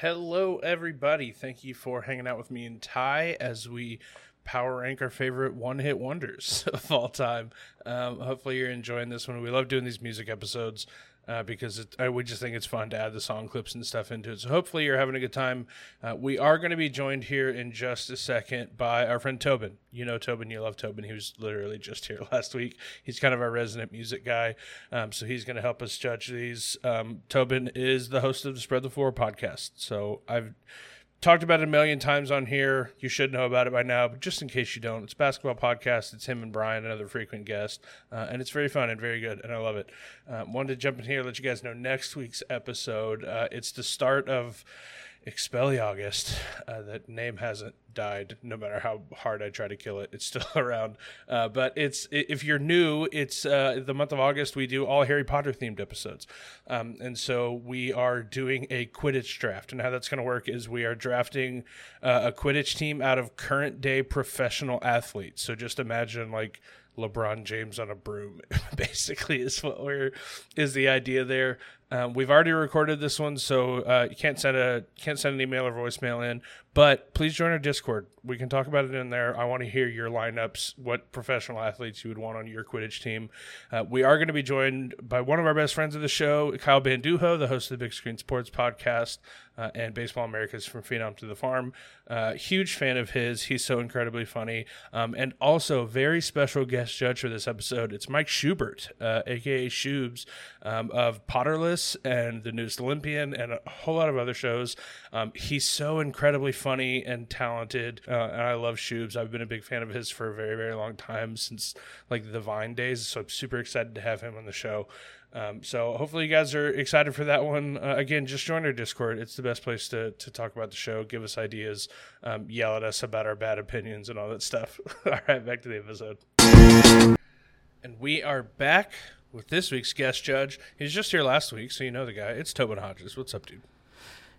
Hello, everybody. Thank you for hanging out with me and Ty as we power rank our favorite one hit wonders of all time. Um, hopefully, you're enjoying this one. We love doing these music episodes. Uh, because it, I just think it's fun to add the song clips and stuff into it. So hopefully you're having a good time. Uh, we are going to be joined here in just a second by our friend Tobin. You know Tobin, you love Tobin. He was literally just here last week. He's kind of our resident music guy, um, so he's going to help us judge these. Um, Tobin is the host of the Spread the Floor podcast. So I've talked about it a million times on here. You should know about it by now, but just in case you don't, it's basketball podcast. It's him and Brian, another frequent guest, uh, and it's very fun and very good, and I love it. Um, wanted to jump in here, let you guys know next week's episode. Uh, it's the start of Expelliarmus. Uh, that name hasn't died, no matter how hard I try to kill it. It's still around. Uh, but it's if you're new, it's uh, the month of August. We do all Harry Potter themed episodes, um, and so we are doing a Quidditch draft. And how that's going to work is we are drafting uh, a Quidditch team out of current day professional athletes. So just imagine like. LeBron James on a broom, basically, is what we're is the idea there. Um, we've already recorded this one, so uh, you can't send a can't send an email or voicemail in. But please join our Discord. We can talk about it in there. I want to hear your lineups, what professional athletes you would want on your Quidditch team. Uh, we are going to be joined by one of our best friends of the show, Kyle Banduho, the host of the Big Screen Sports podcast uh, and Baseball Americas from Phenom to the Farm. Uh, huge fan of his. He's so incredibly funny. Um, and also, very special guest judge for this episode. It's Mike Schubert, uh, aka Shubes, um, of Potterless and The Newest Olympian and a whole lot of other shows. Um, he's so incredibly funny and talented. Uh, and I love Shubes. I've been a big fan of his for a very, very long time since like the Vine days. So I'm super excited to have him on the show. Um, so hopefully you guys are excited for that one. Uh, again, just join our Discord. It's the best place to, to talk about the show, give us ideas, um, yell at us about our bad opinions and all that stuff. all right, back to the episode. And we are back with this week's guest judge. He's just here last week, so you know the guy. It's Tobin Hodges. What's up, dude?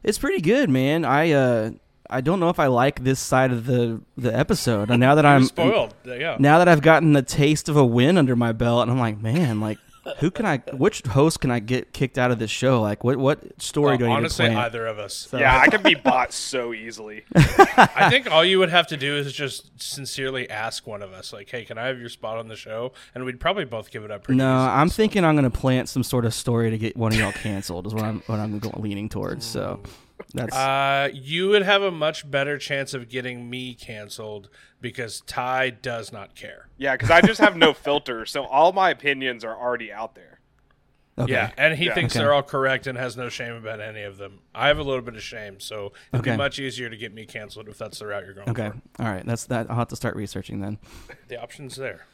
It's pretty good, man. I uh I don't know if I like this side of the the episode. And now that I'm I'm spoiled. Yeah. now that I've gotten the taste of a win under my belt, and I'm like, man, like who can I? Which host can I get kicked out of this show? Like, what what story Uh, do I need honestly, to plan? either of us. Yeah, I can be bought so easily. I think all you would have to do is just sincerely ask one of us, like, "Hey, can I have your spot on the show?" And we'd probably both give it up. Pretty no, easily, I'm so. thinking I'm gonna plant some sort of story to get one of y'all canceled. Is what I'm what I'm leaning towards. So That's Uh, you would have a much better chance of getting me canceled because Ty does not care. Yeah, because I just have no filter, so all my opinions are already out there. okay. Yeah, and he Yeah. thinks Okay. they're all correct and has no shame about any of them. I have a little bit of shame, so it'd Okay. be much easier to get me canceled if that's the route you're going Okay. for. All right. That's that. I'll have to start researching then. The option's there.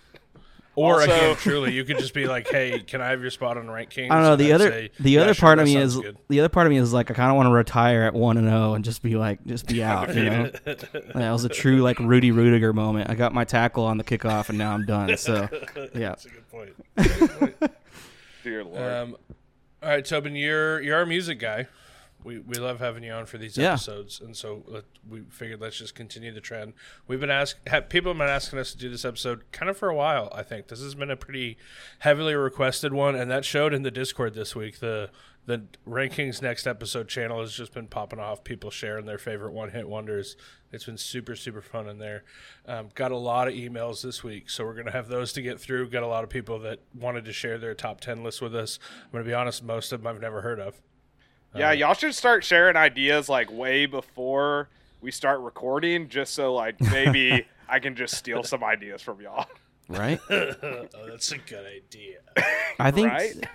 Or Also- again, truly, you could just be like, "Hey, can I have your spot on Rank Kings?" I don't know. And The other say, the "Yeah, other sure, part of me is good." the other part of me is like I kind of want to retire at one and zero and just be like just be out. You know, that was a true like Rudy Ruettiger moment. I got my tackle on the kickoff and now I'm done. So yeah. That's a good point. Dear Lord. Um, all right, Tobin, you're you're our music guy. We we love having you on for these Yeah. episodes, and so let, we figured let's just continue the trend. We've been ask ha, people have been asking us to do this episode kind of for a while. I think this has been a pretty heavily requested one, and that showed in the Discord this week. The the rankings next episode channel has just been popping off. People sharing their favorite one hit wonders. It's been super super fun in there. Um, got a lot of emails this week, so we're gonna have those to get through. Got a lot of people that wanted to share their top ten list with us. I'm gonna be honest, most of them I've never heard of. Yeah, uh, y'all should start sharing ideas like way before we start recording, just so like maybe I can just steal some ideas from y'all. Right. oh, that's a good idea. I think Right?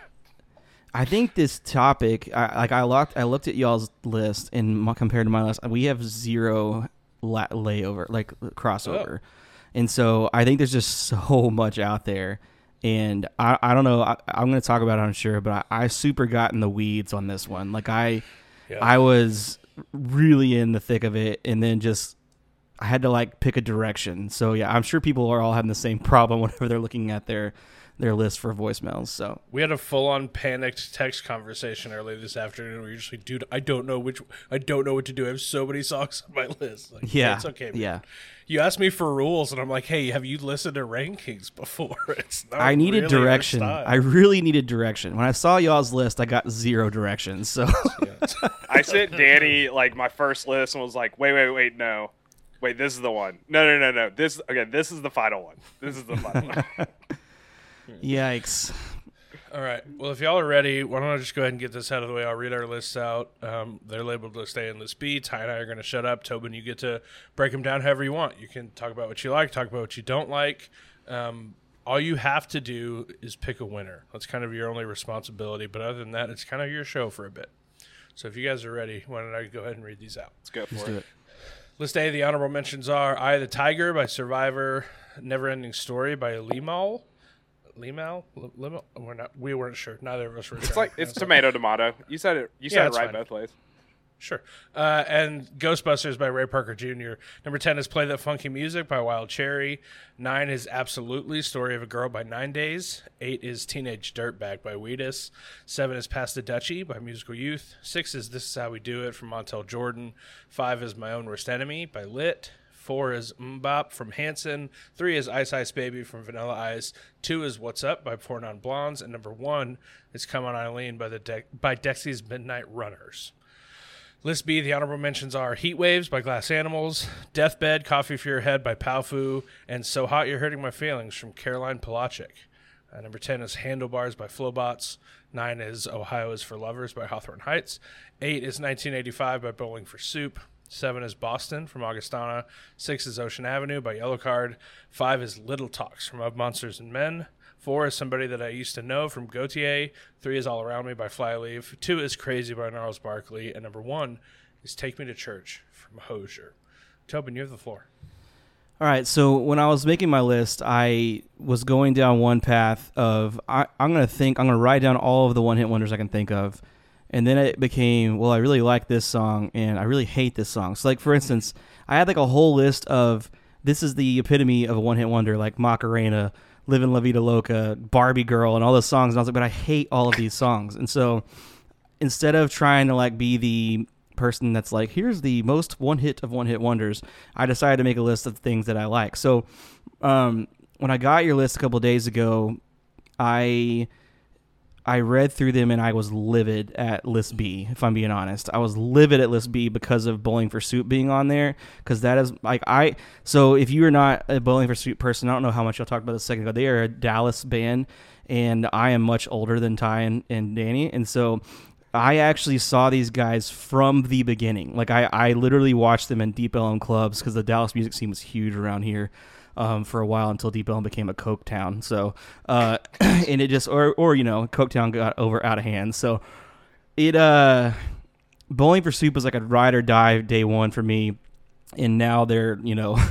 I think this topic, I, like I looked, I looked at y'all's list and my, compared to my list, we have zero la- layover, like crossover, oh. and so I think there's just so much out there, and I, I don't know, I, I'm going to talk about it, I'm sure, but I, I super got in the weeds on this one. Like I, Yeah. I was really in the thick of it, and then just I had to like pick a direction. So yeah, I'm sure people are all having the same problem whenever they're looking at their their list for voicemails. So We had a full on panicked text conversation earlier this afternoon where you're just like, dude, I don't know which I don't know what to do. I have so many songs on my list. Like, yeah, It's okay, man. yeah. You asked me for rules and I'm like, hey, have you listened to rankings before? It's not I needed really direction. I really needed direction. When I saw y'all's list, I got zero direction. So I sent Danny like my first list and was like, wait, wait, wait, no. Wait, this is the one. No, no, no, no. This okay, this is the final one. This is the final one. yikes. All right. Well, if y'all are ready, why don't I just go ahead and get this out of the way? I'll read our lists out. Um, they're labeled list A and list B. Ty and I are going to shut up. Tobin, you get to break them down however you want. You can talk about what you like, talk about what you don't like. Um, all you have to do is pick a winner. That's kind of your only responsibility. But other than that, it's kind of your show for a bit. So if you guys are ready, why don't I go ahead and read these out? Let's go for Let's it. do it. List A, the honorable mentions are Eye of the Tiger by Survivor, Never Ending Story by Limahl. Limahl? Limahl? We're not, we weren't sure. Neither of us were It's sure. like it's tomato tomato. You said it. You said it right fine. both ways. Sure. Uh, and Ghostbusters by Ray Parker Jr. Number 10 is Play That Funky Music by Wild Cherry. 9 is Absolutely Story of a Girl by Nine Days. 8 is Teenage Dirtbag by Wheatus. 7 is Pass the Dutchie by Musical Youth. 6 is This Is How We Do It from Montel Jordan. 5 is My Own Worst Enemy by Lit. Four is MMMBop from Hanson. Three is Ice Ice Baby from Vanilla Ice. Two is What's Up by Four Non Blondes. And number one is Come On Eileen by the De- by Dexy's Midnight Runners. List B, the honorable mentions are Heat Waves by Glass Animals, Deathbed, Coffee for Your Head by Powfu, and So Hot You're Hurting My Feelings from Caroline Polachek. Uh, number 10 is Handlebars by Flobots. 9 is Ohio is for Lovers by Hawthorne Heights. 8 is 1985 by Bowling for Soup. 7 is Boston from Augustana. 6 is Ocean Avenue by Yellowcard. 5 is Little Talks from Of Monsters and Men. Four is Somebody That I Used to Know from Gotye. Three is All Around Me by Flyleaf. Two is Crazy by Gnarls Barkley. And number one is Take Me to Church from Hozier. Tobin, you have the floor. All right, so when I was making my list, I was going down one path of I, I'm going to think I'm going to write down all of the one hit wonders I can think of, and then it became well, I really like this song and I really hate this song. So like for instance, I had like a whole list of this is the epitome of a one hit wonder, like Macarena, Livin' La Vida Loca, Barbie Girl, and all those songs. And I was like, but I hate all of these songs, and so instead of trying to like be the person that's like here's the most one hit of one hit wonders i decided to make a list of things that i like so um, when i got your list a couple days ago i i read through them and i was livid at list b if i'm being honest. I was livid at list b because of bowling for soup being on there because that is like i so if you are not a bowling for soup person i don't know how much y'all talked about this a second ago. They are a dallas band and i am much older than ty and, and danny and so I actually saw these guys from the beginning. Like I, I literally watched them in Deep Ellum clubs because the Dallas music scene was huge around here um, for a while until Deep Ellum became a Coke town. So, uh, and it just or or you know Coke town got over out of hand. So it uh, Bowling for Soup was like a ride or die day one for me, and now they're you know.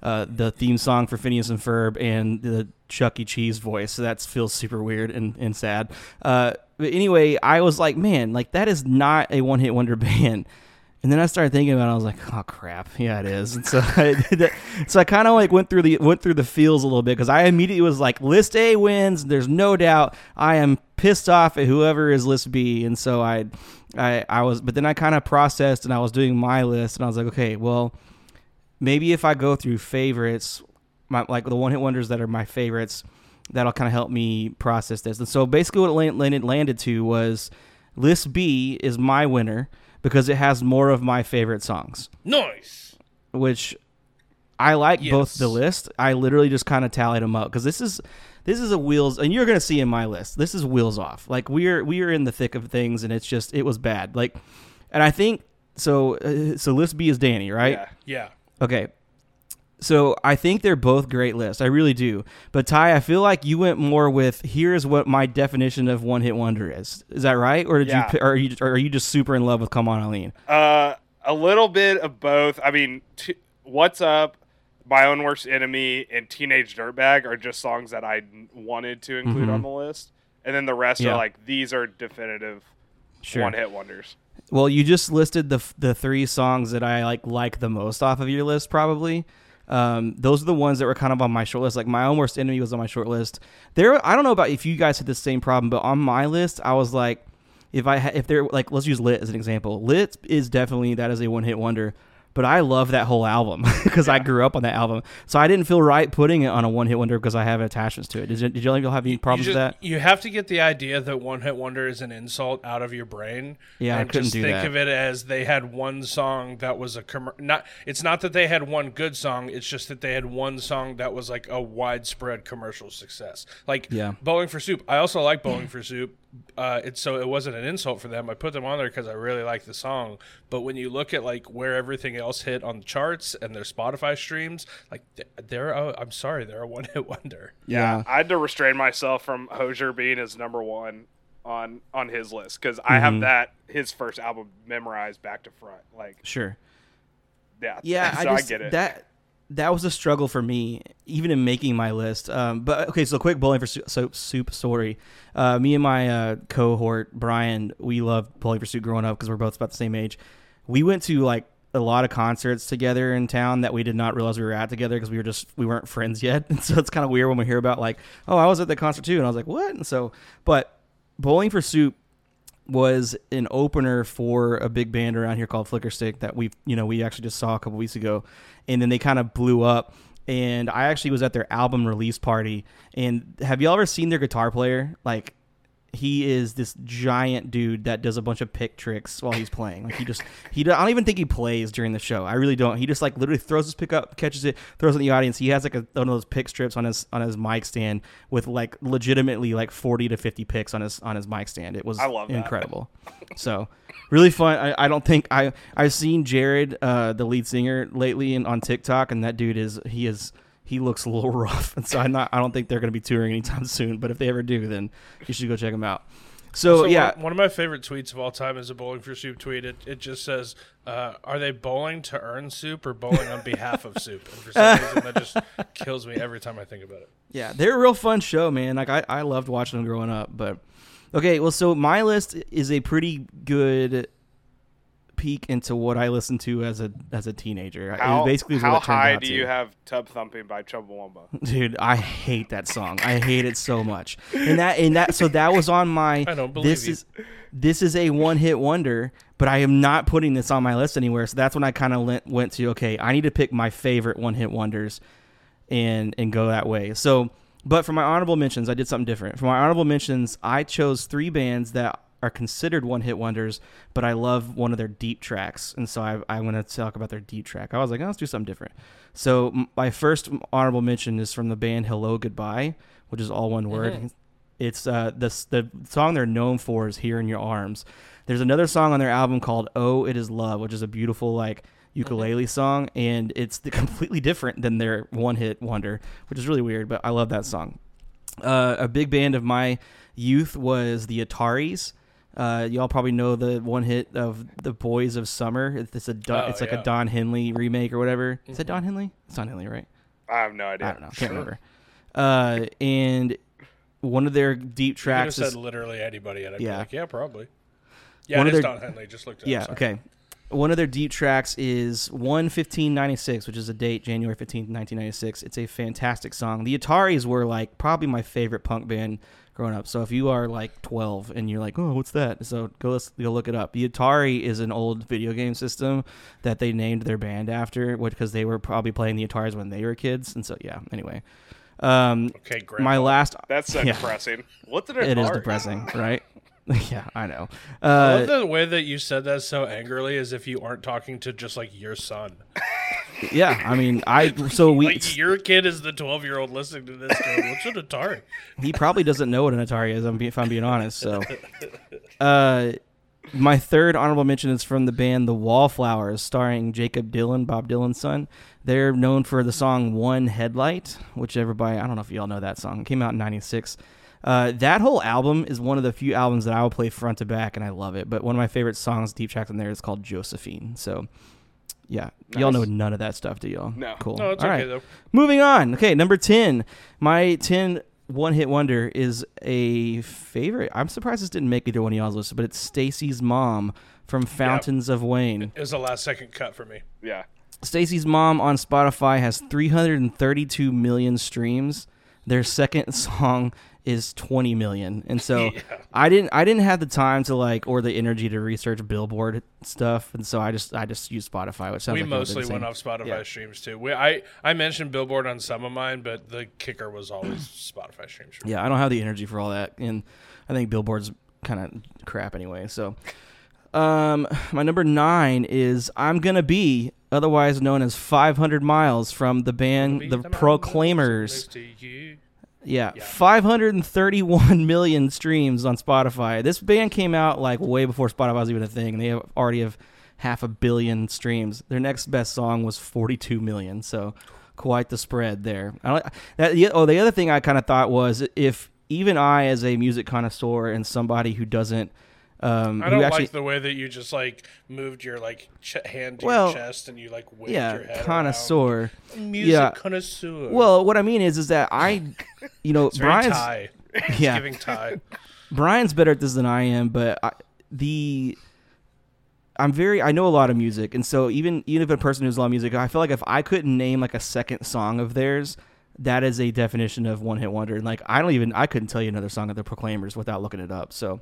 Uh, the theme song for Phineas and Ferb and the Chuck E. Cheese voice. So that feels super weird and, and sad. Uh, but anyway, I was like, man, like that is not a one hit wonder band. And then I started thinking about it. I was like, oh crap, yeah, it is. And so, I, so I kind of like went through the went through the feels a little bit because I immediately was like, list A wins. There's no doubt. I am pissed off at whoever is list B. And so I, I, I was, but then I kind of processed and I was doing my list and I was like, okay, well, maybe if I go through favorites, my, like the one hit wonders that are my favorites, that'll kind of help me process this. And so basically, what it landed landed to was list B is my winner because it has more of my favorite songs, Nice. which I like both the list. I literally just kind of tallied them up because this is this is a wheels, and you're gonna see in my list. This is wheels off. Like we're we are in the thick of things, and it's just it was bad. Like, and I think so. Uh, so list B is Danny, right? Yeah. Yeah. Okay. So I think they're both great lists. I really do. But Ty, I feel like you went more with here's what my definition of one hit wonder is. Is that right? Or did Yeah. you or are you or are you just super in love with Come On Eileen? Uh, a little bit of both. I mean, t- what's up? My own worst enemy and Teenage Dirtbag are just songs that I wanted to include Mhm. on the list, and then the rest Yeah. are like these are definitive Sure. one hit wonders. Well, you just listed the f- the three songs that I like like the most off of your list, probably. Um, those are the ones that were kind of on my short list. Like my own worst enemy was on my short list. There, I don't know about if you guys had the same problem, but on my list, I was like, if I ha- if they're like, let's use Lit as an example. Lit is definitely that is a one hit wonder. But I love that whole album because I grew up on that album, so I didn't feel right putting it on a one hit wonder because I have attachments to it. Did you, did you have any problems you with that? You have to get the idea that one hit wonder is an insult out of your brain. Yeah, I couldn't just do think that. of it as they had one song that was a commer- not. It's not that they had one good song. It's just that they had one song that was like a widespread commercial success. Like Yeah. Bowling for Soup. I also like Bowling for Soup. Uh, it's so it wasn't an insult for them. I put them on there because I really like the song. But when you look at like where everything else hit on the charts and their Spotify streams, like th- they're a, I'm sorry, they're a one hit wonder. Yeah. I had to restrain myself from Hozier being his number one on on his list because I Mm-hmm. have that his first album memorized back to front. Like, Sure. yeah, Yeah, so I, I, just, get it. That that was a struggle for me, even in making my list. Um, but okay, so quick bowling for soup, soup, story. Uh, me and my uh, cohort Brian, we loved bowling for soup growing up because we're both about the same age. We went to like a lot of concerts together in town that we did not realize we were at together because we were just we weren't friends yet. And so it's kind of weird when we hear about like, oh, I was at the concert too, and I was like, what? And so, but bowling for soup was an opener for a big band around here called Flickerstick that we you know we actually just saw a couple weeks ago, and then they kind of blew up. And I actually was at their album release party. And have y'all ever seen their guitar player? Like he is this giant dude that does a bunch of pick tricks while he's playing. Like he just he I don't even think he plays during the show. I really don't. He just like literally throws his pick up, catches it, throws it in the audience. He has like a, one of those pick strips on his on his mic stand with like legitimately like forty to fifty picks on his on his mic stand. It was incredible. so really fun. I, I don't think I I've seen Jared, uh, the lead singer, lately in, on TikTok, and that dude is he is he looks a little rough, and so I'm not. I don't think they're going to be touring anytime soon. But if they ever do, then you should go check them out. So, So yeah, one, one of my favorite tweets of all time is a bowling for soup tweet. It, it just says, uh, "Are they bowling to earn soup or bowling on behalf of soup?" And for some reason, that just kills me every time I think about it. yeah, they're a real fun show, man. Like I, I loved watching them growing up. But okay, well, so my list is a pretty good peek into what I listened to as a as a teenager. It how basically is how what it turned high out do to. you have Tub Thumping by Chumbawamba? Dude, I hate that song. I hate it so much. And that and that so that was on my I don't believe this you. is this is a one hit wonder, but I am not putting this on my list anywhere. So that's when I kind of went to okay, I need to pick my favorite one hit wonders and and go that way. So, but for my honorable mentions, I did something different. For my honorable mentions, I chose three bands that are considered one hit wonders, but I love one of their deep tracks, and so I I want to talk about their deep track. I was like, oh, let's do something different. So my first honorable mention is from the band Hellogoodbye, which is all one word. It's uh the the song they're known for is "Here in Your Arms." There's another song on their album called "Oh It Is Love," which is a beautiful like ukulele song, and it's completely different than their one-hit wonder, which is really weird. But I love that song. Uh, a big band of my youth was the Ataris. Uh, y'all probably know the one hit of the Boys of Summer. It's a Don, Oh, it's like yeah. a Don Henley remake or whatever. Is that Don Henley? It's Don Henley, right? I have no idea. I don't know. Can't remember. Uh, and one of their deep You could have tracks said is literally anybody, and I'd Yeah. be like, yeah, probably. Yeah, One it of is their- Don Henley. Just looked at yeah. Okay. One of their deep tracks is 11596, which is a date, January 15th, 1996. It's a fantastic song. The Ataris were like probably my favorite punk band growing up. So if you are like 12 and you're like, oh, what's that? So go, go look it up. The Atari is an old video game system that they named their band after because they were probably playing the Ataris when they were kids. And so, yeah, anyway. Um, Okay, great. my last. That's Yeah. depressing. What's an It is depressing, right? yeah, I know. I Uh, love the way that you said that so angrily, as if you aren't talking to just like your son. yeah, I mean, I so we Like your kid is the twelve-year-old listening to this. Going, What's an Atari? he probably doesn't know what an Atari is. I'm if I'm being honest. So, uh, my third honorable mention is from the band The Wallflowers, starring Jakob Dylan, Bob Dylan's son. They're known for the song "One Headlight," which everybody I don't know if y'all know that song. It came out in '96. Uh, that whole album is one of the few albums that I will play front to back, and I love it. But one of my favorite songs, deep tracks on there, is called Josephine. So, yeah, y'all know none of that stuff, do y'all? No. cool. No, it's All okay right. though. Moving on. Okay, number 10. My 10 one hit wonder is a favorite. I'm surprised this didn't make either one of y'all's list, but it's Stacy's mom from Fountains of Wayne. It was the last second cut for me. Yeah. Stacy's mom on Spotify has 332 million streams. Their second song is 20 million. And so I didn't I didn't have the time to like or the energy to research Billboard stuff, and so I just I just used Spotify, which we like mostly went off Spotify Yeah. streams too. We, I I mentioned Billboard on some of mine, but the kicker was always Spotify streams. Yeah, I don't have the energy for all that, and I think Billboard's kind of crap anyway. So, um, my number nine is "I'm Gonna Be," otherwise known as "500 Miles" from the band The Proclaimers. Yeah, 531 million streams on Spotify. This band came out like way before Spotify was even a thing, and they have, already have half a billion streams. Their next best song was 42 million, so quite the spread there. That. Oh, the other thing I kind of thought was if even I, as a music connoisseur and somebody who doesn't, um, I don't actually, like the way that you just like moved your like ch- hand to Well, your chest and you like waved your yeah, head connoisseur. around. Music Yeah. connoisseur. Well, what I mean is, is that I, you know, Brian's. It's Yeah. giving Thai. Brian's better at this than I am, but I, the I'm very I know a lot of music, and so even even if a person who's a lot of music, I feel like if I couldn't name like a second song of theirs, that is a definition of one hit wonder. And like I don't even I couldn't tell you another song of the Proclaimers without looking it up. So,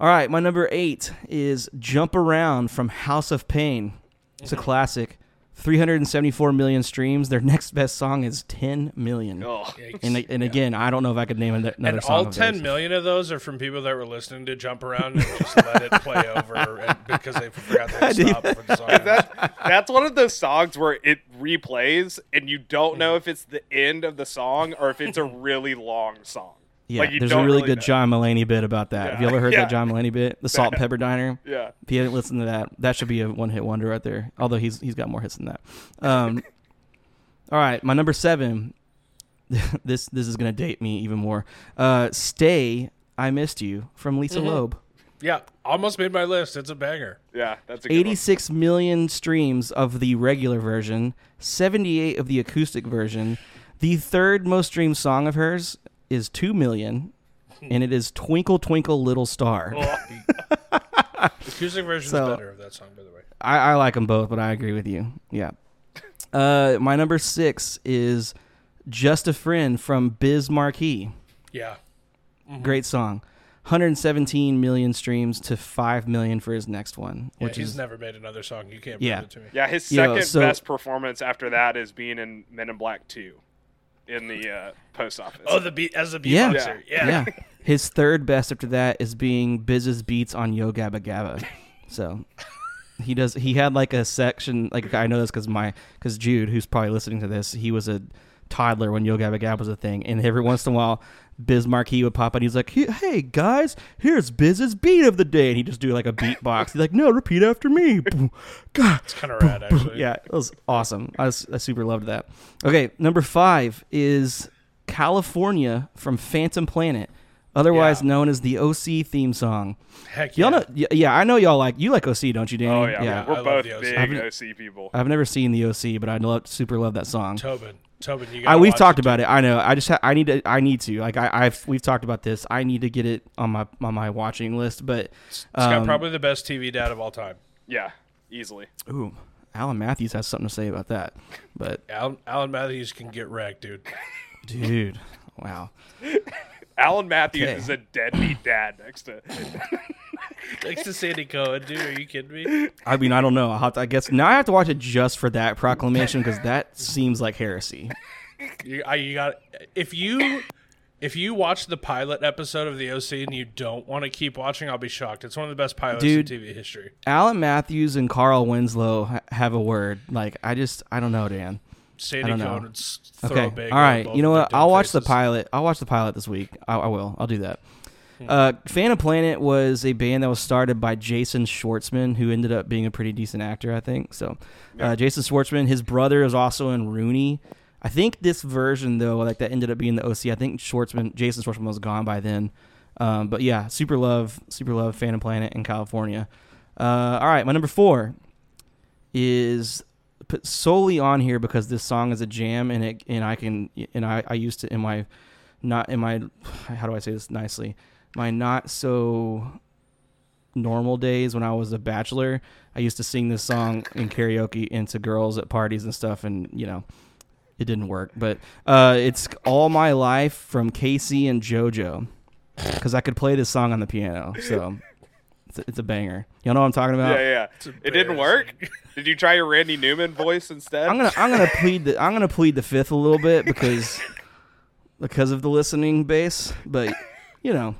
all right, my number eight is "Jump Around" from House of Pain. It's a mm-hmm. classic. 374 million streams. Their next best song is 10 million. Oh, And, and again, I don't know if I could name another And song. all of 10 theirs. million of those are from people that were listening to Jump Around and just let it play over and, because they forgot they did. stopped for the song. that that's one of those songs where it replays and you don't know if it's the end of the song or if it's a really long song. Yeah, Like, there's a really really good know. John Mulaney bit about that. Have you ever heard Yeah. that John Mulaney bit? The Salt and Pepper Diner. Yeah. If you haven't listened to that, that should be a one hit wonder right there. Although he's he's got more hits than that. Um, all right, my number seven. this this is gonna date me even more. Uh, Stay, I missed you from Lisa Mm-hmm. Loeb. yeah, almost made my list. It's a banger. Yeah, that's a good one. 86 million streams of the regular version, 78 of the acoustic version. The third most streamed song of hers is 2 million, and it is Twinkle Twinkle Little Star. the acoustic version's So- better of that song, by the way. I, I like them both, but I agree with you. Yeah. Uh, my number six is Just a Friend from Biz Markie. Yeah. Great song. 117 million streams to 5 million for his next one, Yeah, which he's is never made another song. You can't Yeah. prove it to me. Yeah, his Yo, second so- best performance after that is being in Men in Black 2 in the uh, post office. Oh, the beat as a Yeah. beatboxer. Yeah. yeah. His third best after that is being Biz's beats on Yo Gabba Gabba. So he does. He had like a section. Like I know this because my because Jude, who's probably listening to this, he was a toddler when Yo Gabba Gabba was a thing, and every once in a while, Biz Markie would pop out. And he's like, "Hey hey, guys, here's Biz's beat of the day," and he just do like a beatbox. He's like, "No, repeat after me." God, It's kind of rad, actually. yeah, it was awesome. I, was, I super loved that. Okay, number five is California from Phantom Planet, otherwise Yeah. known as the OC theme song. Heck yeah. Y'all know, yeah, I know y'all like you like OC, don't you, Danny? Oh yeah, I we're love both the OC. big I've- OC people. I've never seen the OC, but I love, super love that song. Tobin. Tobin, you I, we've watch talked it, about dude. it. I know. I just ha- I need to. I need to. Like I, I've we've talked about this. I need to get it on my on my watching list. But It's got um, probably the best TV dad of all time. Yeah, easily. ooh, Alan Matthews has something to say about that. But Alan, Alan Matthews can get wrecked, dude. dude, wow. Alan Matthews Okay. is a deadbeat dad next to. Thanks to Sandy Cohen, dude. Are you kidding me? I mean, I don't know. I'll have to, I guess now I have to watch it just for that proclamation because that seems like heresy. You, I, you got if you if you watch the pilot episode of the OC and you don't want to keep watching, I'll be shocked. It's one of the best pilots Dude. in TV history. Alan Matthews and Carl Winslow ha- have a word. Like I just, I don't know, Dan. Sandy don't know. Cohen throw Okay. a big All right. You know what? I'll watch the pilot. I'll watch the pilot this week. I, I will. I'll do that. Uh, Phantom Planet was a band that was started by Jason Schwartzman, who ended up being a pretty decent actor, I think. So, uh, Jason Schwartzman, his brother is also in Rooney. I think this version though, like that ended up being the OC. I think Schwartzman, Jason Schwartzman was gone by then. Um, but yeah, super love, super love Phantom Planet in California. Uh, all right, my number four is put solely on here because this song is a jam and it and I can and I, I used to in my not in my how do I say this nicely my not so normal days when I was a bachelor I used to sing this song in karaoke into girls at parties and stuff and you know it didn't work but uh, it's all my life from K-Ci and JoJo because I could play this song on the piano so it's a, it's a banger y'all know what I'm talking about Yeah, yeah. It didn't work. Did you try your Randy Newman voice instead? I'm gonna I'm gonna plead the I'm gonna plead the fifth a little bit because because of the listening base, but you know,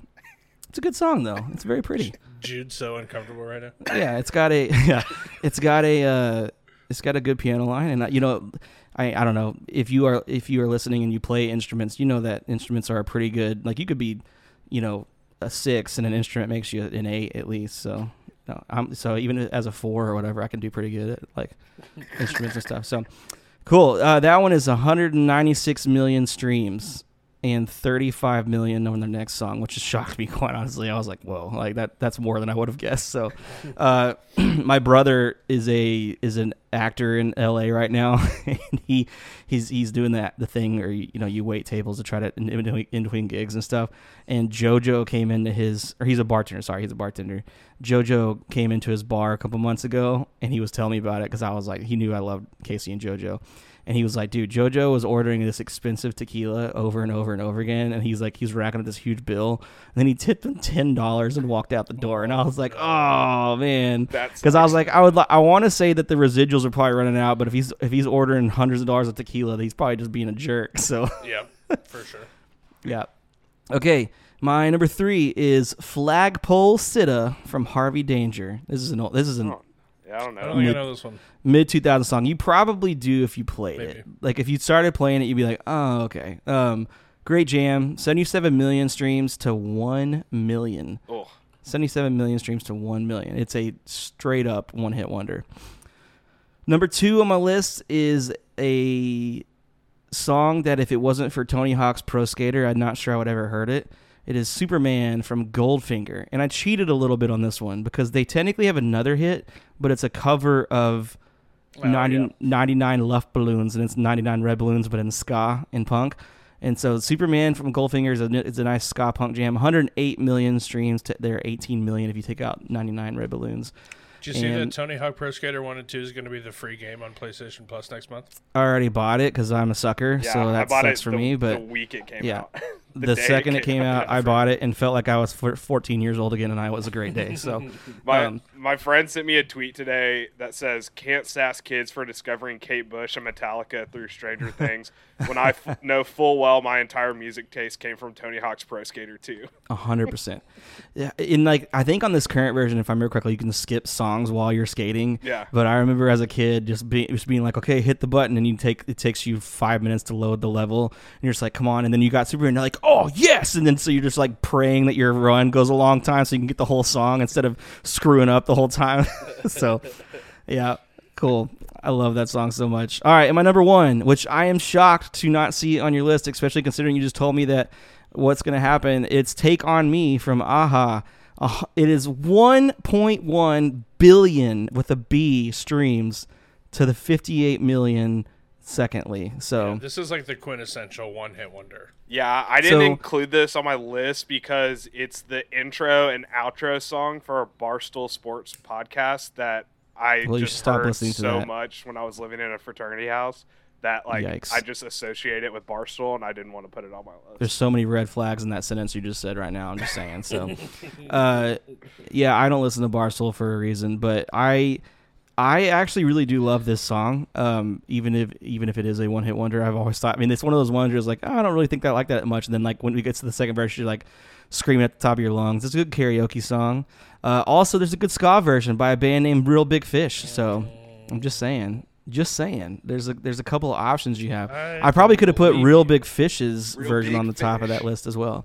it's a good song though. It's very pretty. Jude's so uncomfortable right now. Yeah, it's got a yeah, it's got a uh, it's got a good piano line, and uh, you know, I I don't know if you are if you are listening and you play instruments, you know that instruments are pretty good. Like you could be, you know, a six and an instrument makes you an eight at least. So. No, I'm so even as a four or whatever, I can do pretty good at like instruments and stuff. So cool. Uh, that one is 196 million streams and 35 million on their next song, which has shocked me quite honestly. I was like, whoa, like that that's more than I would have guessed. So uh, my brother is a is an actor in LA right now and he he's he's doing that the thing where you, know you wait tables to try to in, in in between gigs and stuff. And JoJo came into his or he's a bartender, sorry, he's a bartender. JoJo came into his bar a couple months ago and he was telling me about it cuz I was like he knew I loved K-Ci and JoJo. And he was like, dude, JoJo was ordering this expensive tequila over and over and over again. And he's like, he's racking up this huge bill. And then he tipped him $10 and walked out the door. And I was like, oh, man. Because I was like, I would, li- I want to say that the residuals are probably running out. But if he's, if he's ordering hundreds of dollars of tequila, he's probably just being a jerk. So, Yeah, for sure. yeah. Okay. My number three is Flagpole Sitta from Harvey Danger. This is an old, this is an Oh, yeah, I don't know. I know. don't think I know this one. mid 2000 song. You probably do if you played it. Like if you started playing it, you'd be like, oh, okay. Um, great jam. 77 million streams to 1 million. Oh, 77 million streams to 1 million. It's a straight up one hit wonder. Number two on my list is a song that if it wasn't for Tony Hawk's Pro Skater, I'm not sure I would ever heard it. It is Superman from Goldfinger. And I cheated a little bit on this one because they technically have another hit, but it's a cover of Oh, 90, yeah. 99 Luft balloons and it's 99 red balloons, but in ska and punk. And so Superman from Goldfinger is a, it's a nice ska punk jam. 108 million streams to their 18 million if you take out 99 red balloons. Did you see that Tony Hawk Pro Skater 1 and 2 is going to be the free game on PlayStation Plus next month? I already bought it because I'm a sucker, yeah. so I that bought sucks it for the, me. the But week it came yeah. out. the, day second it came out, I bought it and felt like I was 14 years old again, and I was a great day. So, My um, my friend sent me a tweet today that says, "Can't sass kids for discovering Kate Bush and Metallica through Stranger Things." When I f- know full well my entire music taste came from Tony Hawk's Pro Skater 2. Hundred percent. Yeah, in like I think on this current version, if I remember correctly, you can skip songs while you're skating. Yeah. But I remember as a kid just being just being like, okay, hit the button, and you take it takes you five minutes to load the level, and you're just like, come on, and then you got super, and you're like, oh yes, and then so you're just like praying that your run goes a long time so you can get the whole song instead of screwing up the whole time. so, yeah, cool. I love that song so much. All right, and my number one, which I am shocked to not see on your list, especially considering you just told me that what's going to happen. It's "Take on Me" from a-ha. Uh, it is 1.1 billion with a B streams to the 58 million. Secondly, so This is like the quintessential one hit wonder. Yeah, I didn't So- include this on my list because it's the intro and outro song for a Barstool Sports podcast that I Well, just should stop heard listening to so that. much when I was living in a fraternity house that like Yikes. I just associate it with Barstool and I didn't want to put it on my list. There's so many red flags in that sentence you just said right now. I'm just saying. So, uh, yeah, I don't listen to Barstool for a reason, but I, I actually really do love this song. Um, even if even if it is a one hit wonder, I've always thought. I mean, it's one of those wonders like oh, I don't really think I like that much. And then like when we get to the second verse, you're like screaming at the top of your lungs. It's a good karaoke song. Uh, also, there's a good ska version by a band named Real Big Fish. So, I'm just saying. Just saying, there's a there's a couple of options you have. I I, probably could have put Real. Big Fish's Real version Big on the top of that list as well.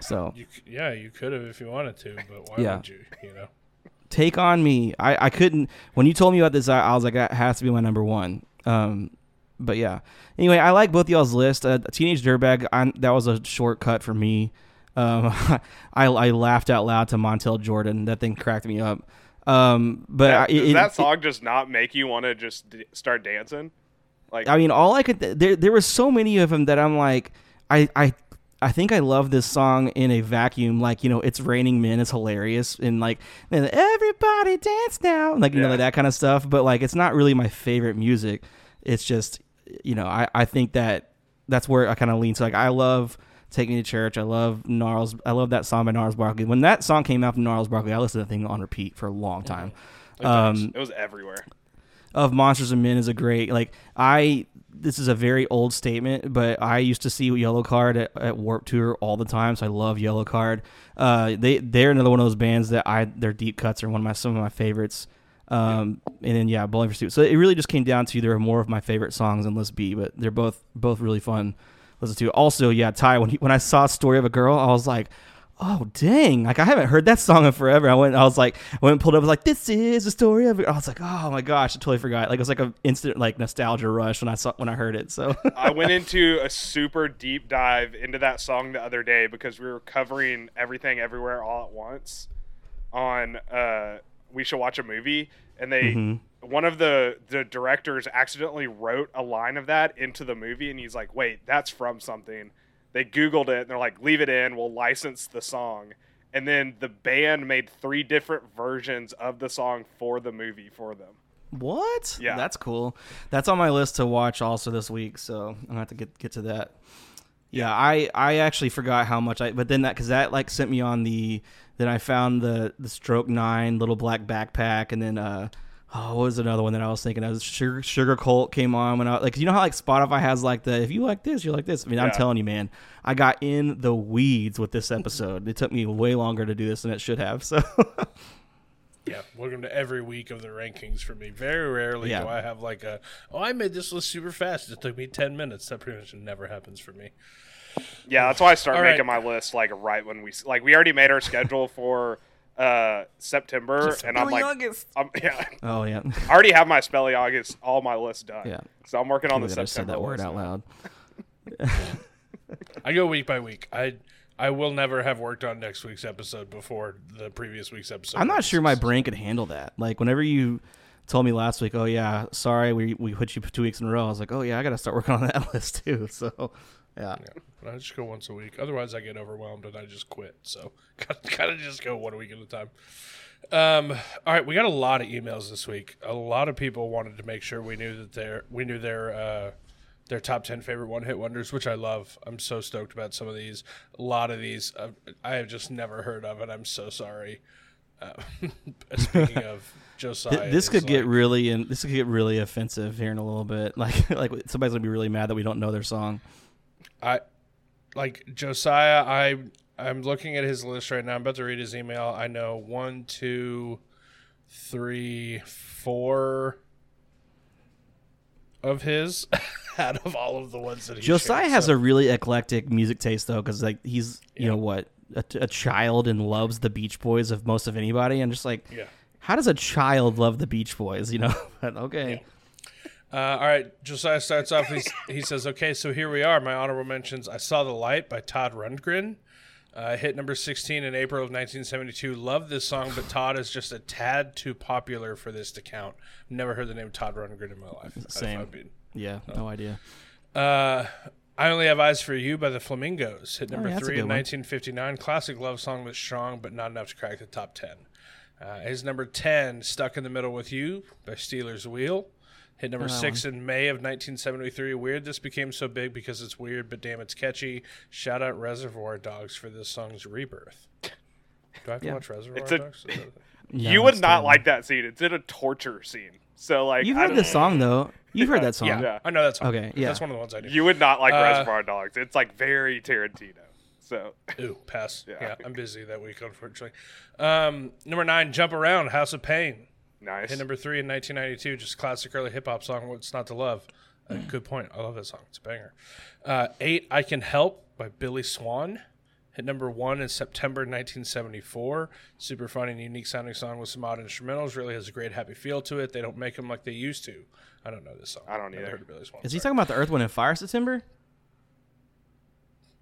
So You, yeah, you could have if you wanted to, but why Yeah. would you? You know. Take on me. I, I couldn't when you told me about this. I, I was like, that has to be my number one. Um, but yeah. Anyway, I like both y'all's list. Uh, Teenage Dirtbag. I, that was a shortcut for me. Um, I I laughed out loud to Montel Jordan. That thing cracked me up. Um, but That- I, does it- that it- just not make you want to just d- start dancing? Like I mean, all I could there there were so many of them that I'm like, I I I think I love this song in a vacuum. Like you know, it's raining men is hilarious and like and everybody dance now, like you know Yeah. that kind of stuff. But like, it's not really my favorite music. It's just you know, I I think that that's where I kind of lean to. Like, I love. Take Me to Church. I love Gnarls. I love that song by Gnarls Barkley. When that song came out from Gnarls Barkley, I listened to that thing on repeat for a long time. it, does. Um, it was everywhere. of Monsters and Men is a great like I this is a very old statement, but I used to see Yellowcard at, at Warp Tour all the time, so I love Yellowcard. Uh, they they're another one of those bands that I their deep cuts are one of my some of my favorites. Um, and then yeah, Bowling for Soup. So it really just came down to there are more of my favorite songs in List B, but they're both both really fun. Listen to. Also, yeah, Ty. When he, when I saw Story of a Girl, I was like, oh dang! Like I haven't heard that song in forever. I went, I was like, I went and pulled up. I was like, this is the story of. A-" I was like, oh my gosh, I totally forgot. Like it was like an instant like nostalgia rush when I saw when I heard it. So I went into a super deep dive into that song the other day because we were covering everything everywhere all at once on uh we should watch a movie and they Mm-hmm. one of the the directors accidentally wrote a line of that into the movie and he's like wait that's from something they googled it and they're like leave it in we'll license the song and then the band made three different versions of the song for the movie for them what? Yeah. that's cool. That's on my list to watch also this week. So I'm gonna have to get get to that. Yeah, I I actually forgot how much I. But then that because that like sent me on the. Then I found the the Stroke Nine little black backpack, and then uh. Oh, what was another one that I was thinking of? Sugar, Sugarcult came on when I like you know how like Spotify has like the if you like this you like this. I mean I'm telling you man, I got in the weeds with this episode. it took me way longer to do this than it should have. So Yeah, welcome to every week of the rankings for me. Very rarely Yeah. do I have like a, oh, I made this list super fast. It took me 10 minutes. That pretty much never happens for me. Yeah, that's why I start All right. making my list like right when we like we already made our schedule for uh September, and I'm like, I'm, yeah, oh yeah, I already have my Spelly August all my list done. Yeah. so I'm working on the Can't I September. said that word list out now. loud. I go week by week. I I will never have worked on next week's episode before the previous week's episode. I'm not sure my brain could handle that. Like whenever you told me last week, oh yeah, sorry, we we put you two weeks in a row. I was like, oh yeah, I got to start working on that list too. So yeah, I just go once a week. Otherwise, I get overwhelmed and I just quit. So gotta just go one week at a time. Um, all right, we got a lot of emails this week. A lot of people wanted to make sure we knew that their we knew their uh, their top 10 favorite one hit wonders, which I love. I'm so stoked about some of these. A lot of these uh, I have just never heard of, and I'm so sorry. Uh, speaking of Josiah, this is could get like- really and this could get really offensive here in a little bit. Like like somebody's gonna be really mad that we don't know their song. I like Josiah. I I'm looking at his list right now. I'm about to read his email. I know one, two, three, four of his out of all of the ones that he Josiah shared, has so- a really eclectic music taste though, because like he's you know what a, a child and loves the Beach Boys of most of anybody, and just like Yeah. how does a child love the Beach Boys? You know, okay. Uh, all right, Josiah starts off. He says, "Okay, so here we are. My honorable mentions: I Saw the Light by Todd Rundgren, uh, hit number 16 in April of 1972. Love this song, but Todd is just a tad too popular for this to count. Never heard the name Todd Rundgren in my life. Same. Yeah, no idea. Uh, I Only Have Eyes for You by the Flamingos. Hit number Oh, yeah, three in one. 1959. Classic love song that's strong, but not enough to crack the top 10. Uh, his number 10, Stuck in the Middle with You by Stealers Wheel. Hit number that six in May of 1973. Weird this became so big because it's weird, but damn, it's catchy. Shout out Reservoir Dogs for this song's rebirth. Do I have to Yeah. watch Reservoir It's a- Dogs? Is that- No, you would not terrible. like that scene. It's in a torture scene. So like You've heard don't- this song though. You've heard that song. yeah, Yeah. I know that's Okay, yeah. That's one of the ones I do. You would not like Uh, Reservoir Dogs. It's like very Tarantino. So Ooh, pass. Yeah. Yeah. I'm busy that week, unfortunately. Um, number nine, Jump Around, House of Pain. Nice. Hit number three in 1992, just classic early hip hop song. What's not to love? Uh, good point. I love that song. It's a banger. Uh, eight, I Can Help by Billy Swan. Hit number one in September 1974. Super fun and unique sounding song with some odd instrumentals. Really has a great happy feel to it. They don't make them like they used to. I don't know this song. I don't Never either. heard of Billy Swan. Is he Sorry. talking about the Earth, Wind, and Fire September?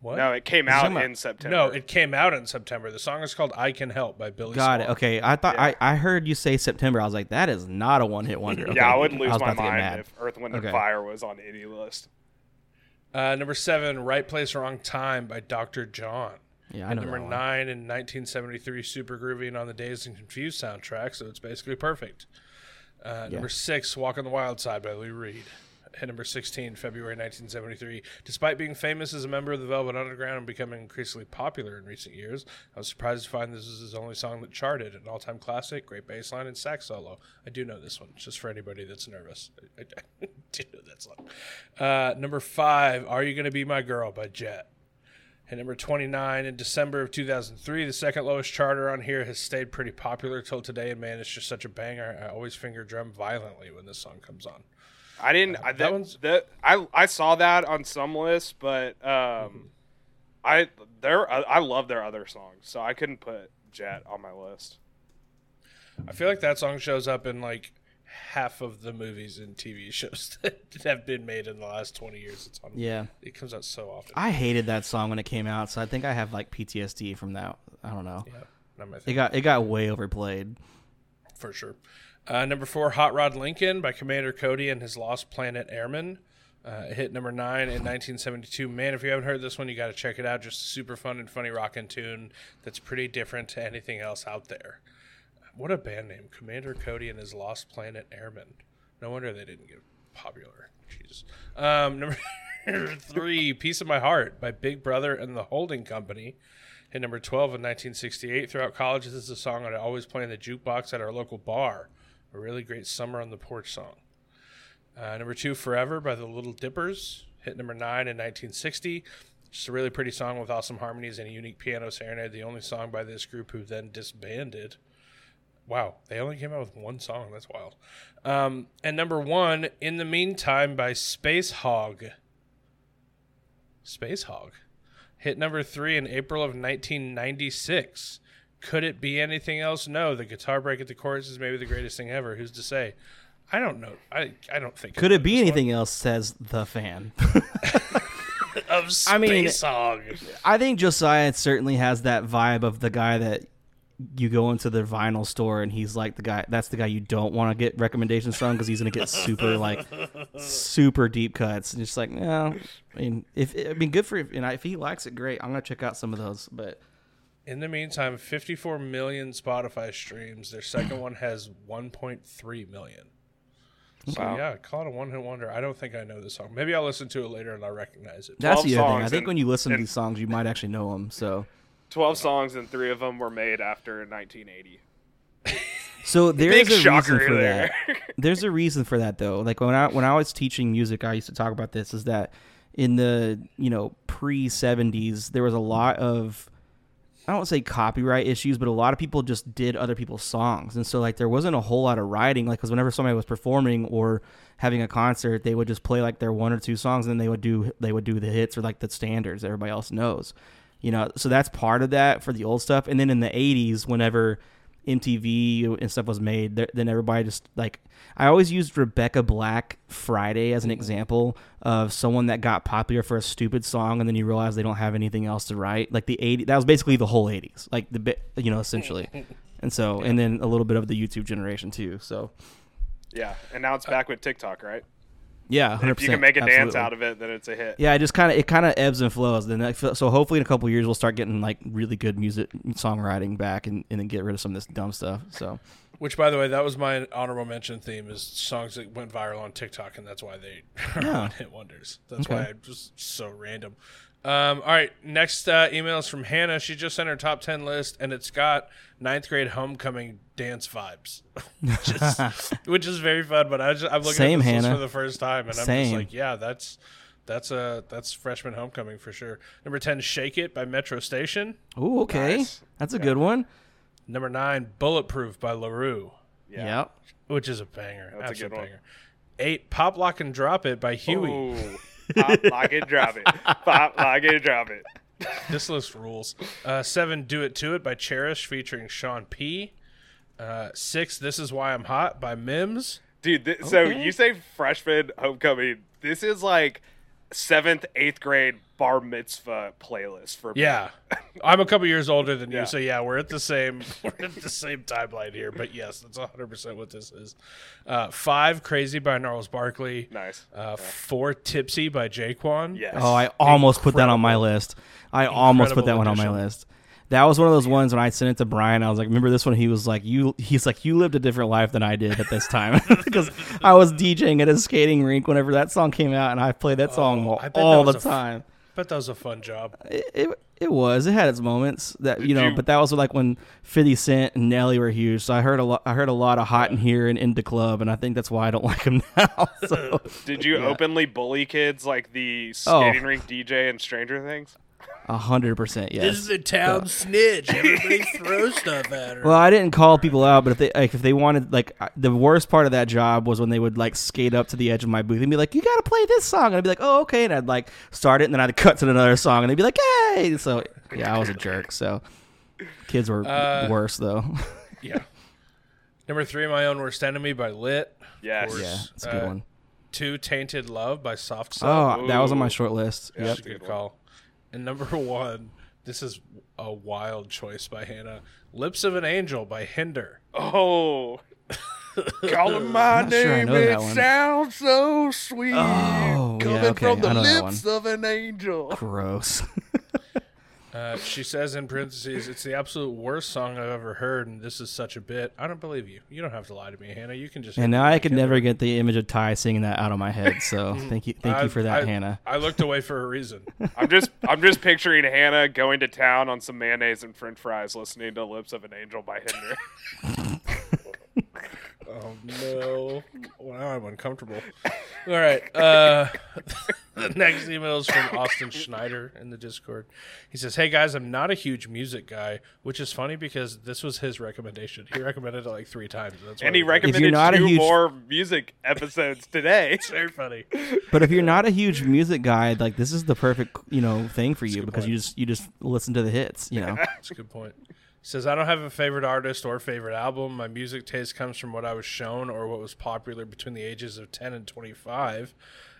What? no, it came He's out in September. No, it came out in September. The song is called "I Can Help" by Billy. Got it. Okay, I thought I, I heard you say September. I was like, that is not a one hit wonder. Okay. yeah, I would lose was my about to get mind if Earth, Wind, Okay. and Fire was on any list. Uh, number seven, "Right Place, Wrong Time" by Dr. John. Yeah, I At know number that one. nine in 1973, Super Groovy and on the Dazed and Confused soundtrack, so it's basically perfect. Uh, Number six, Walk on the Wild Side by Lou Reed. Hit number 16, February 1973. Despite being famous as a member of the Velvet Underground and becoming increasingly popular in recent years, I was surprised to find this is his only song that charted. An all time classic, great bass line, and sax solo. I do know this one, just for anybody that's nervous. I, I, do know that song. Uh, number five, Are You Gonna Be My Girl by Jet. At number 29 in December of 2003, the second lowest charter on here has stayed pretty popular till today. And man, it's just such a banger. I always finger drum violently when this song comes on. I didn't. I, that that, one's- that I I saw that on some lists, but um, I their I I love their other songs, so I couldn't put Jet on my list. I feel like that song shows up in like half of the movies and TV shows that have been made in the last 20 years. It's on. Yeah. It comes out so often. I hated that song when it came out, so I think I have like PTSD from that. I don't know. yeah, It got it got way overplayed. for sure. Uh, number four, Hot Rod Lincoln by Commander Cody and his Lost Planet Airmen. Uh, hit number nine in 1972. Man, if you haven't heard this one, you got to check it out. Just super fun and funny rockin' tune that's pretty different to anything else out there. What a band name, Commander Cody and his Lost Planet Airmen. No wonder they didn't get popular. Jesus. Um, number three, Piece of My Heart by Big Brother and the Holding Company. Hit number 12 in 1968. Throughout college, this is a song I'd always play in the jukebox at our local bar. A really great summer on the porch song. Uh, number two, Forever by the Little Dippers. Hit number nine in 1960. Just a really pretty song with awesome harmonies and a unique piano serenade. The only song by this group who then disbanded. Wow, they only came out with one song. That's wild. Um, and number one, In the Meantime by Spacehog. Space Hog. Hit number three in April of 1996. Could it be anything else? No. The guitar break at the chorus is maybe the greatest thing ever. Who's to say? I don't know. I I don't think. Could it be this one. anything else? Says the fan. of Space I mean- Hog? I think Josiah certainly has that vibe of the guy that you go into the vinyl store and he's like the guy. That's the guy you don't want to get recommendations from because he's gonna get super like super deep cuts and just like no. I mean, if I mean, good for and if he likes it, great. I'm gonna check out some of those, but. In the meantime, 54 million Spotify streams. Their second one has 1.3 million. So yeah, call it a one hit wonder. I don't think I know this song. Maybe I'll listen to it later and I'll recognize it. That's the other thing. I think and- when you listen to these songs, you might actually know them. So, 12 songs and three of them were made after 1980. so there's Big a reason for there. that. There's a reason for that though. Like when I when I was teaching music, I used to talk about this. Is that in the you know pre 70s, there was a lot of I don't say copyright issues, but a lot of people just did other people's songs, and so like there wasn't a whole lot of writing. Like, because whenever somebody was performing or having a concert, they would just play like their one or two songs, and then they would do they would do the hits or like the standards everybody else knows. You know, so that's part of that for the old stuff. And then in the '80s, whenever MTV and stuff was made, th- then everybody just like I always used Rebecca Black Friday as an mm-hmm. example of someone that got popular for a stupid song and then you realize they don't have anything else to write. Like the 80 that was basically the whole 80s. Like the bit, you know, essentially. And so and then a little bit of the YouTube generation too. So Yeah, and now it's uh, back with TikTok, right? yeah, 100%. If you can make a dance out of it, then it's a hit. Yeah, it just kind of it kind of ebbs and flows. Then so hopefully in a couple years we'll start getting like really good music songwriting back and, and then get rid of some of this dumb stuff. So Which, by the way, that was my honorable mention theme is songs that went viral on TikTok, and that's why they are Yeah. one hit wonders. That's Okay. why I'm just so random. Um, all right, next uh, email is from Hannah. She just sent her top ten list, and it's got ninth grade homecoming dance vibes, which is, which is very fun. But I just, I'm looking Same, at this Hannah. for the first time, and I'm just like, yeah, that's that's a that's freshman homecoming for sure. Number ten, Shake It by Metro Station. Ooh, okay, Nice. that's a good one. Number nine, Bulletproof by La Roux. Yeah. Yep. which is a banger. That's a absolute good one. banger. Eight, Pop Lock and Drop It by Huey. Ooh. Pop, lock it, drop it. Pop, lock it, drop it. This list rules. Uh, seven, Do It To It by Cherish featuring Sean P. Uh, six, This Is Why I'm Hot by Mims. Dude, th- so you say freshman homecoming. This is like seventh, eighth grade bar mitzvah playlist for me. Yeah, I'm a couple years older than Yeah. you, so yeah, we're at the same we're at the same timeline here. But yes, that's 100 percent what this is. Uh, five, Crazy by Gnarls Barkley. Nice. Uh, Four, Tipsy by J-Kwon. Yes. Oh, I almost put that on my list. I almost put that Incredible one on my list. That was one of those ones when I sent it to Brian. I was like, "Remember this one?" He was like, "You." He's like, "You lived a different life than I did at this time," because I was DJing at a skating rink whenever that song came out, and I played that song Oh, all, I that all was the a f- time. Bet that was a fun job. It, it it was. It had its moments that you know, you- but that was like when Fifty Cent and Nelly were huge. So I heard a lot. I heard a lot of "Hot in Here" and "Into Club," and I think that's why I don't like him now. So Did you Yeah. openly bully kids like the Oh. skating rink DJ and Stranger Things? A hundred percent, yes. This is a town snitch. Everybody throw stuff at her. Well, I didn't call people out, but if they like, if they wanted like I- the worst part of that job was when they would like skate up to the edge of my booth and be like, "You got to play this song," and I'd be like, "Oh, okay," and I'd like start it, and then I'd cut to another song, and they'd be like, "Hey!" So yeah, I was a jerk. So kids were Uh, worse though. Yeah. Number three, My Own Worst Enemy by Lit. Yes. yeah, it's a good Uh, one. Two, Tainted Love by Soft Cell. Oh, that was on my short list. That's Yep. a good call. And number one, this is a wild choice by Hannah. Lips of an Angel by Hinder. Oh. Calling my not sure name—it sounds so sweet. Oh, yeah, Coming okay, from the I know that lips of an angel. Gross. Uh, she says in parentheses, "It's the absolute worst song I've ever heard, and this is such a bit." I don't believe you. You don't have to lie to me, Hannah. You can just. and now I could never get the image of Ty singing that out of my head. So thank you, thank I- you for that, I- Hannah. I looked away for a reason. I'm just I'm just picturing Hannah going to town on some mayonnaise and french fries listening to Lips of an Angel by Hinder. Oh no! Well, now I'm uncomfortable. All right. Uh, the next email is from Austin Schneider in the Discord. He says, "Hey guys, I'm not a huge music guy, which is funny because this was his recommendation. He recommended it like three times. That's and he we did it. recommended not a two huge- more music episodes today. It's very funny. But if you're not a huge music guy, like this is the perfect you know thing for you because point. you just you just listen to the hits. You know. That's a good point. He says, I don't have a favorite artist or favorite album. My music taste comes from what I was shown or what was popular between the ages of 10 and 25.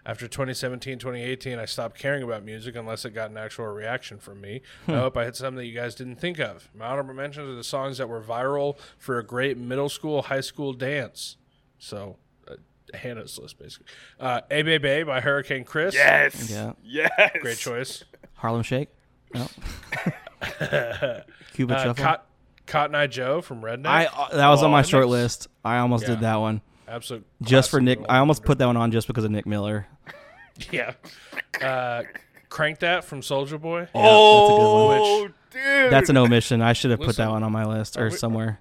After 2017, 2018, I stopped caring about music unless it got an actual reaction from me. I hope I hit something that you guys didn't think of. My honorable mentions are the songs that were viral for a great middle school, high school dance. So, uh, Hannah's list, basically. Uh, A Baby by Hurricane Chris. Yes. Yeah. Yes. Great choice. Harlem Shake. No. Cupid Uh, Shuffle. Cot- Cotton Eye Joe from Rednex. I uh, that was on Oh, my short list. I almost Yeah. did that one. absolute. Just for Nick, I almost put that one on just because of Nick Miller. Yeah. Uh, Crank that from Soulja Boy. Yeah, that's a good one. Oh, dude. That's an omission. I should have put that one on my list or we- somewhere.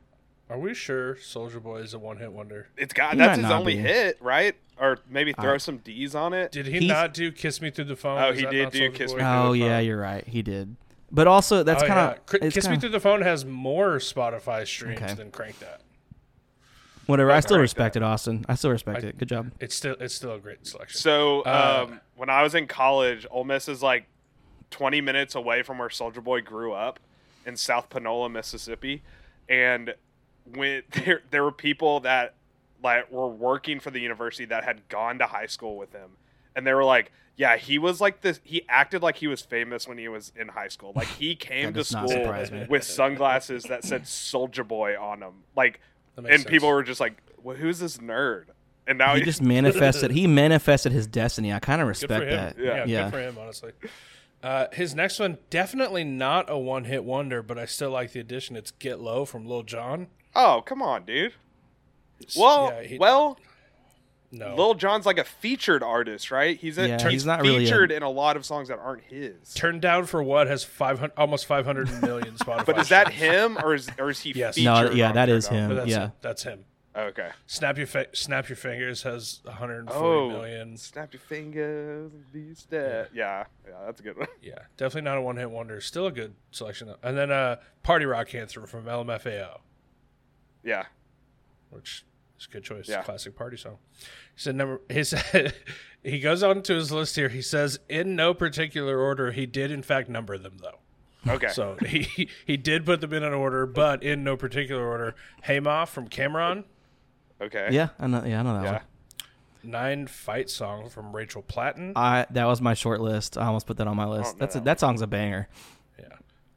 Are we sure Soulja Boy is a one hit wonder? It's got He that's his only be. hit, right? Or maybe throw I- some D's on it. Did he He's- not do Kiss Me Through the Phone? Oh, Is he did do Soulja Kiss Boy? Me Through Oh the Phone. Oh yeah, you're right. He did. But also, that's Oh, kind of Cr- it's Kiss Me kinda- Through the Phone has more Spotify streams Okay. than Crank That. whatever. I still respect That. it, Austin. I still respect I- it. Good job. It's still it's still a great selection. So Uh, um, when I was in college, Ole Miss is like 20 minutes away from where Soulja Boy grew up in South Panola, Mississippi, and when there there were people that like were working for the university that had gone to high school with him, and they were like, "Yeah, he was like this. He acted like he was famous when he was in high school. Like he came to school with sunglasses that said Soulja Boy on them. Like, and makes people were just like, well, "Who's this nerd?" And now He just manifested. He manifested his destiny. I kind of respect him. that. Yeah, yeah. good for him, honestly. Uh, his next one, definitely not a one hit wonder, but I still like the addition. It's Get Low from Lil Jon. Oh, come on, dude. Well, Yeah, he- well, No. Lil Jon's like a featured artist, right? He's a, Yeah, he's, he's not really a- featured in a lot of songs that aren't his. Turned Down for What has 500, almost 500 million Spotify. But is that him or is or is he Yes. featured? No, yeah, on that Turn is Down? him. That's yeah. him. That's him. Okay. Snap your fa- Snap Your Fingers has 140 Oh, million. snap your fingers, and be dead. Yeah, yeah, that's a good one. Yeah, definitely not a one hit wonder. Still a good selection. though. And then uh, Party Rock Cancer from LMFAO, Yeah, which is a good choice. Yeah. Classic party song. He said number. He said he goes on to his list here. He says in no particular order. He did in fact number them though. okay. So he he did put them in an order, but in no particular order. Hey Ma from Cam'ron. okay. Yeah, I know. Yeah, I know that Yeah. one. Nine fight song from Rachel Platten. I that was my short list. I almost put that on my list. know That's a, that that song's a banger.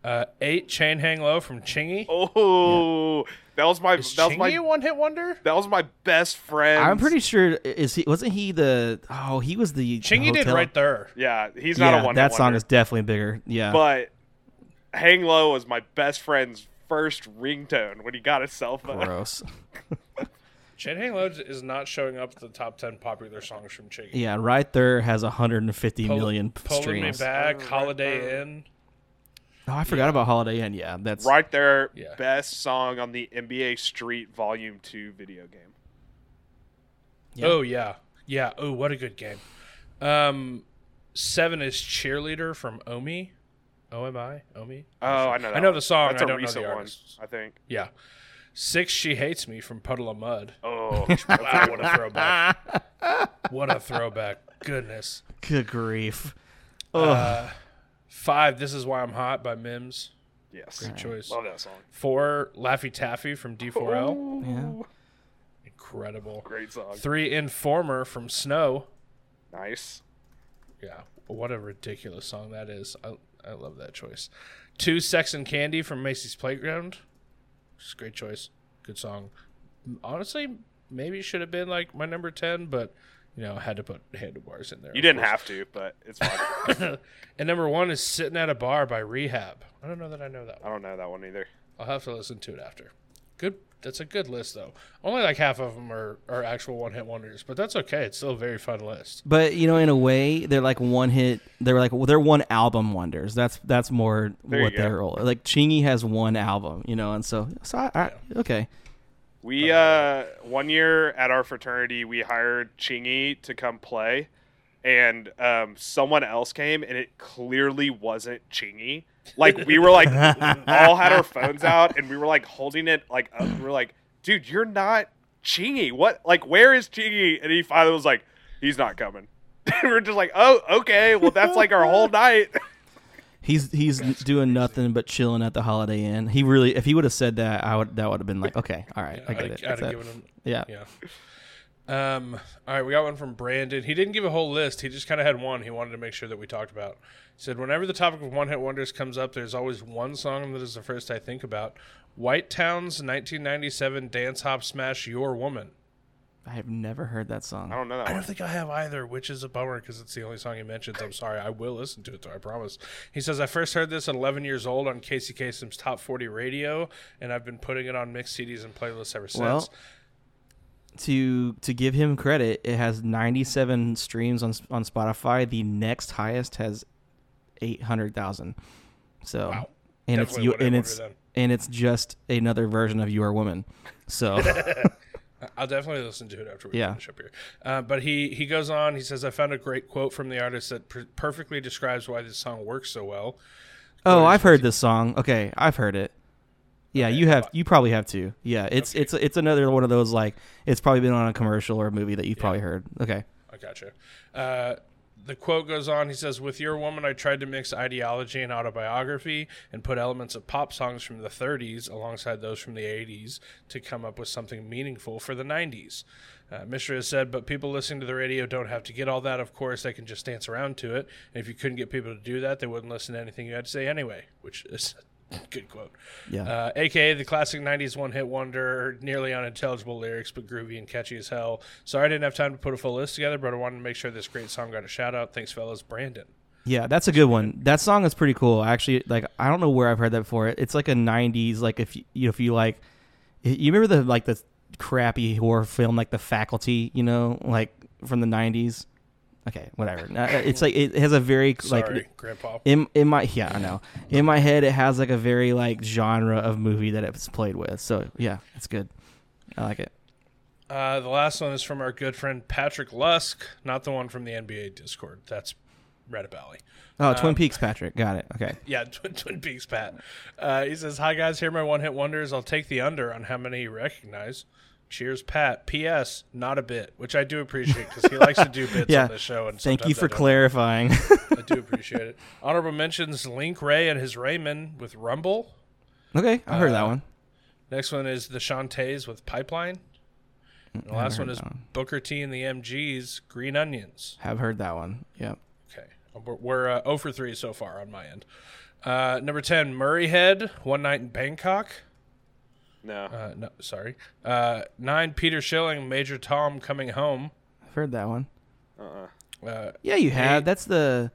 Uh, eight chain hang low from Chingy. Oh, that was my Is that was Chingy my a one hit wonder? that was my best friend. I'm pretty sure is he wasn't he the oh he was the Chingy did right there. Yeah, he's not yeah, a one. that song is definitely bigger. Yeah, But Hang Low was my best friend's first ringtone when he got his cell phone. gross. Chain hang low is not showing up at the top ten popular songs from Chingy. Yeah, right there has 150 Pull- million Pulling streams. me back, Holiday Inn. Oh, I forgot about Holiday Inn. Yeah, that's Right there, Yeah. best song on the NBA Street Volume Two video game. Yeah. Oh yeah, yeah. Oh, what a good game. Um, seven is cheerleader from Omi. O M I Omi. Oh, I know. That I know one. the song. That's I a don't know recent the one, artist. I think. Yeah. Six, she hates me from Puddle of Mudd. Oh, Wow, what a throwback! what a throwback! Goodness. good grief. Uh, five, this is why I'm hot by Mims. yes. Great choice. Love that song. Four, Laffy Taffy from D4L. Yeah. Incredible. Great song. Three, Informer from Snow. Nice. Yeah, what a ridiculous song that is. I, I love that choice. Two, Sex and Candy from Marcy's Playground. Just great choice. Good song. Honestly, maybe should have been like my number 10, but, you know, had to put handlebars in there. You didn't course. have to, but it's fine. and number one is Sitting at a Bar by Rehab. I don't know that I know that I one. don't know that one either. I'll have to listen to it after. Good. That's a good list, though. Only like half of them are, are actual one hit wonders, but that's okay. It's still a very fun list. But you know, in a way, they're like one hit. They're like they're one album wonders. That's that's more There what they're like. Chingy has one album, you know, and so so I, I okay. We uh one year at our fraternity we hired Chingy to come play and um someone else came and it clearly wasn't Chingy. Like we were like all had our phones out and we were like holding it like up. we're like, dude, you're not Chingy. What like where is Chingy? And he finally was like, he's not coming. we we're just like, oh, okay, well that's like our whole night. He's he's doing nothing but chilling at the Holiday Inn. He really, if he would have said that, I would that would have been like, okay, all right, I I'd get it. I'd have given him Yeah. Yeah. Um. All right, we got one from Brandon. He didn't give a whole list. He just kind of had one. He wanted to make sure that we talked about. He said, "Whenever the topic of one-hit wonders comes up, there's always one song that is the first I think about. White Town's 1997 dance hop smash, Your Woman. I have never heard that song. I don't know that I one. don't think I have either, which is a bummer because it's the only song he mentions. I'm sorry. I will listen to it, though, I promise. He says, I first heard this at 11 years old on Casey Kasem's Top 40 radio, and I've been putting it on mixed CDs and playlists ever since. Well, to to give him credit, it has 97 streams on on Spotify. The next highest has 800,000. So, Wow. and it's you, and it's then. and it's just another version of "You Are Woman." So, I'll definitely listen to it after we Yeah. finish up here. Uh, but he he goes on. He says, "I found a great quote from the artist that per- perfectly describes why this song works so well." oh, I've heard this song. Okay, I've heard it. Yeah, Okay, you have. You probably have too. Yeah, it's Okay. it's it's another one of those like it's probably been on a commercial or a movie that you've probably heard. Okay. I gotcha. Uh, the quote goes on. He says, "With your woman, I tried to mix ideology and autobiography, and put elements of pop songs from the '30s alongside those from the '80s to come up with something meaningful for the '90s." Uh, Mishra has said, "But people listening to the radio don't have to get all that. Of course, they can just dance around to it. And if you couldn't get people to do that, they wouldn't listen to anything you had to say anyway." Which is good quote. Yeah. Uh, AKA the classic 90s one hit wonder, nearly unintelligible lyrics, but groovy and catchy as hell. Sorry I didn't have time to put a full list together, but I wanted to make sure this great song got a shout out. Thanks, fellas. Brandon. Yeah, that's a good one. That song is pretty cool. Actually, like I don't know where I've heard that before. It's like a '90s, like if you you know, if you like, you remember the like the crappy horror film like The Faculty, you know, like from the '90s. Okay, whatever. Uh, It's like it has a very Sorry, like Grandpa. in in my yeah I know in my head it has like a very like genre of movie that it's played with. So yeah, it's good. I like it. Uh, the last one is from our good friend Patrick Lusk, not the one from the NBA Discord. That's Reddit Valley. Oh, Twin Peaks, Patrick. Got it. Okay. Yeah, Twin, Twin Peaks Pat. Uh, he says, Hi guys, here are my one hit wonders. I'll take the under on how many you recognize. Cheers, Pat. P.S. Not a bit, which I do appreciate because he likes to do bits Yeah. on this show. And Thank you sometimes I for clarifying. I do appreciate it. Honorable mentions Link Wray and his Ray Men with Rumble. okay, I heard that Uh, one. Next one is the Chantays with Pipeline. And the last one is one. Booker T and the MGs, Green Onions. Have heard that one. Yep. Okay. We're, we're uh, 0 for 3 so far on my end. Uh, number 10, Murray Head, One Night in Bangkok. No. Uh, no, sorry. Uh, 9, Peter Schilling, Major Tom Coming Home. I've heard that one. Uh-uh. Uh, Yeah, you have. Eight. That's the.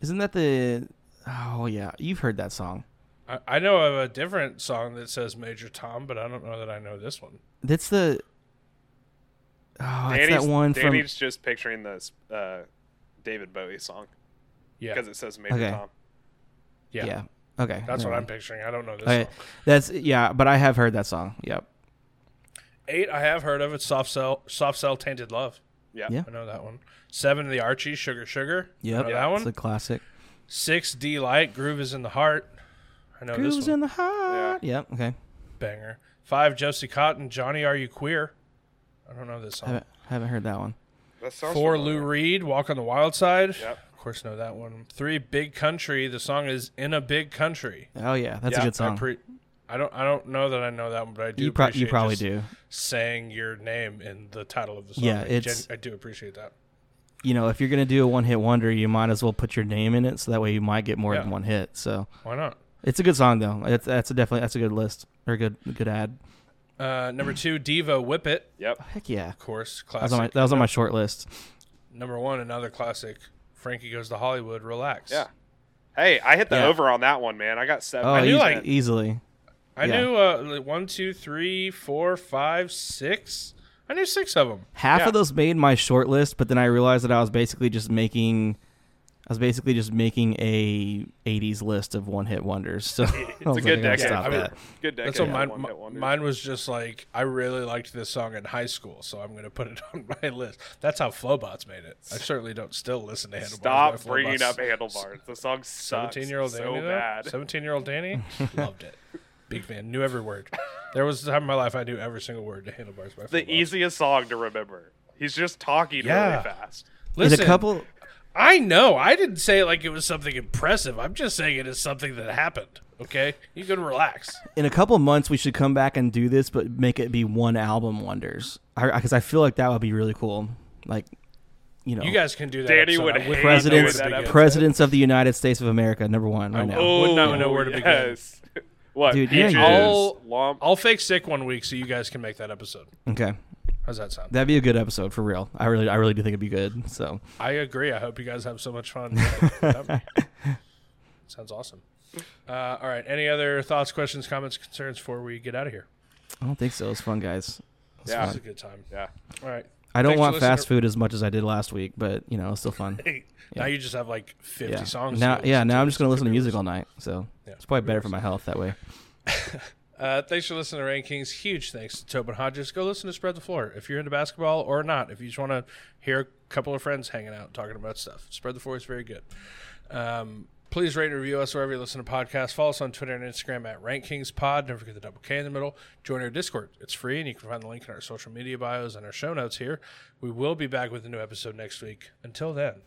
Isn't that the? Oh yeah, you've heard that song. I, I know of a different song that says Major Tom, but I don't know that I know this one. That's the. Oh, it's Danny's, that one from. Danny's just picturing this uh, David Bowie song Yeah. because it says Major Okay. Tom. Yeah. Yeah. Okay. That's never what I'm picturing. I don't know this Okay, song. that's yeah, but I have heard that song. Yep. Eight, I have heard of it. Soft Cell, Soft Cell, Tainted Love. Yeah. Yeah. I know that one. Seven, the Archie, Sugar Sugar. Yep. I know that It's one. a classic. Six, Deee-Lite, Groove is in the Heart. I know Grooves this one. in the heart. Yeah. Yep. Okay. Banger. Five, Josie Cotton, Johnny, Are You Queer? I don't know this song. Haven't haven't heard that one. That sounds Four, familiar. Lou Reed, Walk on the Wild Side. Yep. Of course, know that one. Three, Big Country. The song is In a Big Country. Oh yeah, that's Yeah, a good I song. pre- I don't. I don't know that I know that one, but I do. you, pro- you probably just do. Saying your name in the title of the song. Yeah, I it's- I do appreciate that. You know, if you're gonna do a one hit wonder, you might as well put your name in it, so that way you might get more Yeah. than one hit. So Why not? it's a good song though. It's that's a definitely that's a good list or a good good ad. Uh, number two, Devo Whip It. Yep. Heck yeah. Of course, That classic. was on my that was on my short list. Number one, another classic. Frankie goes to Hollywood. Relax. Yeah. Hey, I hit the Yeah. over on that one, man. I got seven. Oh, I knew, easy- like- easily. I Yeah. knew uh, one, two, three, four, five, six. I knew six of them. Half Yeah. of those made my short list, but then I realized that I was basically just making I was basically just making a 80s list of one hit wonders. So It's a good decade. Stop I mean, that. Good decade. That's what of mine, one-hit mi- wonders. mine was just like I really liked this song in high school, so I'm going to put it on my list. That's how Flobots made it. I certainly don't still listen to Handlebars. Stop bringing up handlebars. The song sucks. Seventeen-year-old so Danny. bad. Seventeen-year-old Danny loved it. Big fan. Knew every word. There was a time in my life I knew every single word to Handlebars by The Flobots. easiest song to remember. He's just talking Yeah. really fast. There's Listen, a couple I know. I didn't say it like it was something impressive. I'm just saying it is something that happened. Okay, you can relax. in a couple months we should come back and do this, but make it be one album wonders. Because I, feel like that would be really cool. Like, you know, You guys can do that. Danny episode. would hate presidents know where to that presidents of the United States of America, number one right now. will- Would not Oh, know where to begin. yes. What? Dude, yeah, I'll- I'll fake sick one week so you guys can make that episode. Okay, How's that sound? that'd be a good episode for real. I really, I really do think it'd be good. So I agree. I hope you guys have so much fun. Sounds awesome. Uh, all right. Any other thoughts, questions, comments, concerns before we get out of here? I don't think so. It's fun, guys. Yeah. It's a good time. Yeah. All right. I don't Thanks want fast food as much as I did last week, but you know, it's still fun. Hey, Now you just have like 50 yeah. songs. Now, to yeah. Now to. I'm just gonna listen to music all night, so Yeah. it's probably better for my health that way. Uh, thanks for listening to Rank Kings. Huge thanks to Tobin Hodges. Go listen to Spread the Floor if you're into basketball or not. If you just want to hear a couple of friends hanging out talking about stuff, Spread the Floor is very good. Um, please rate and review us wherever you listen to podcasts. Follow us on Twitter and Instagram at Rank Kings Pod. Don't forget the double K in the middle. Join our Discord. It's free, and you can find the link in our social media bios and our show notes here. We will be back with a new episode next week. Until then.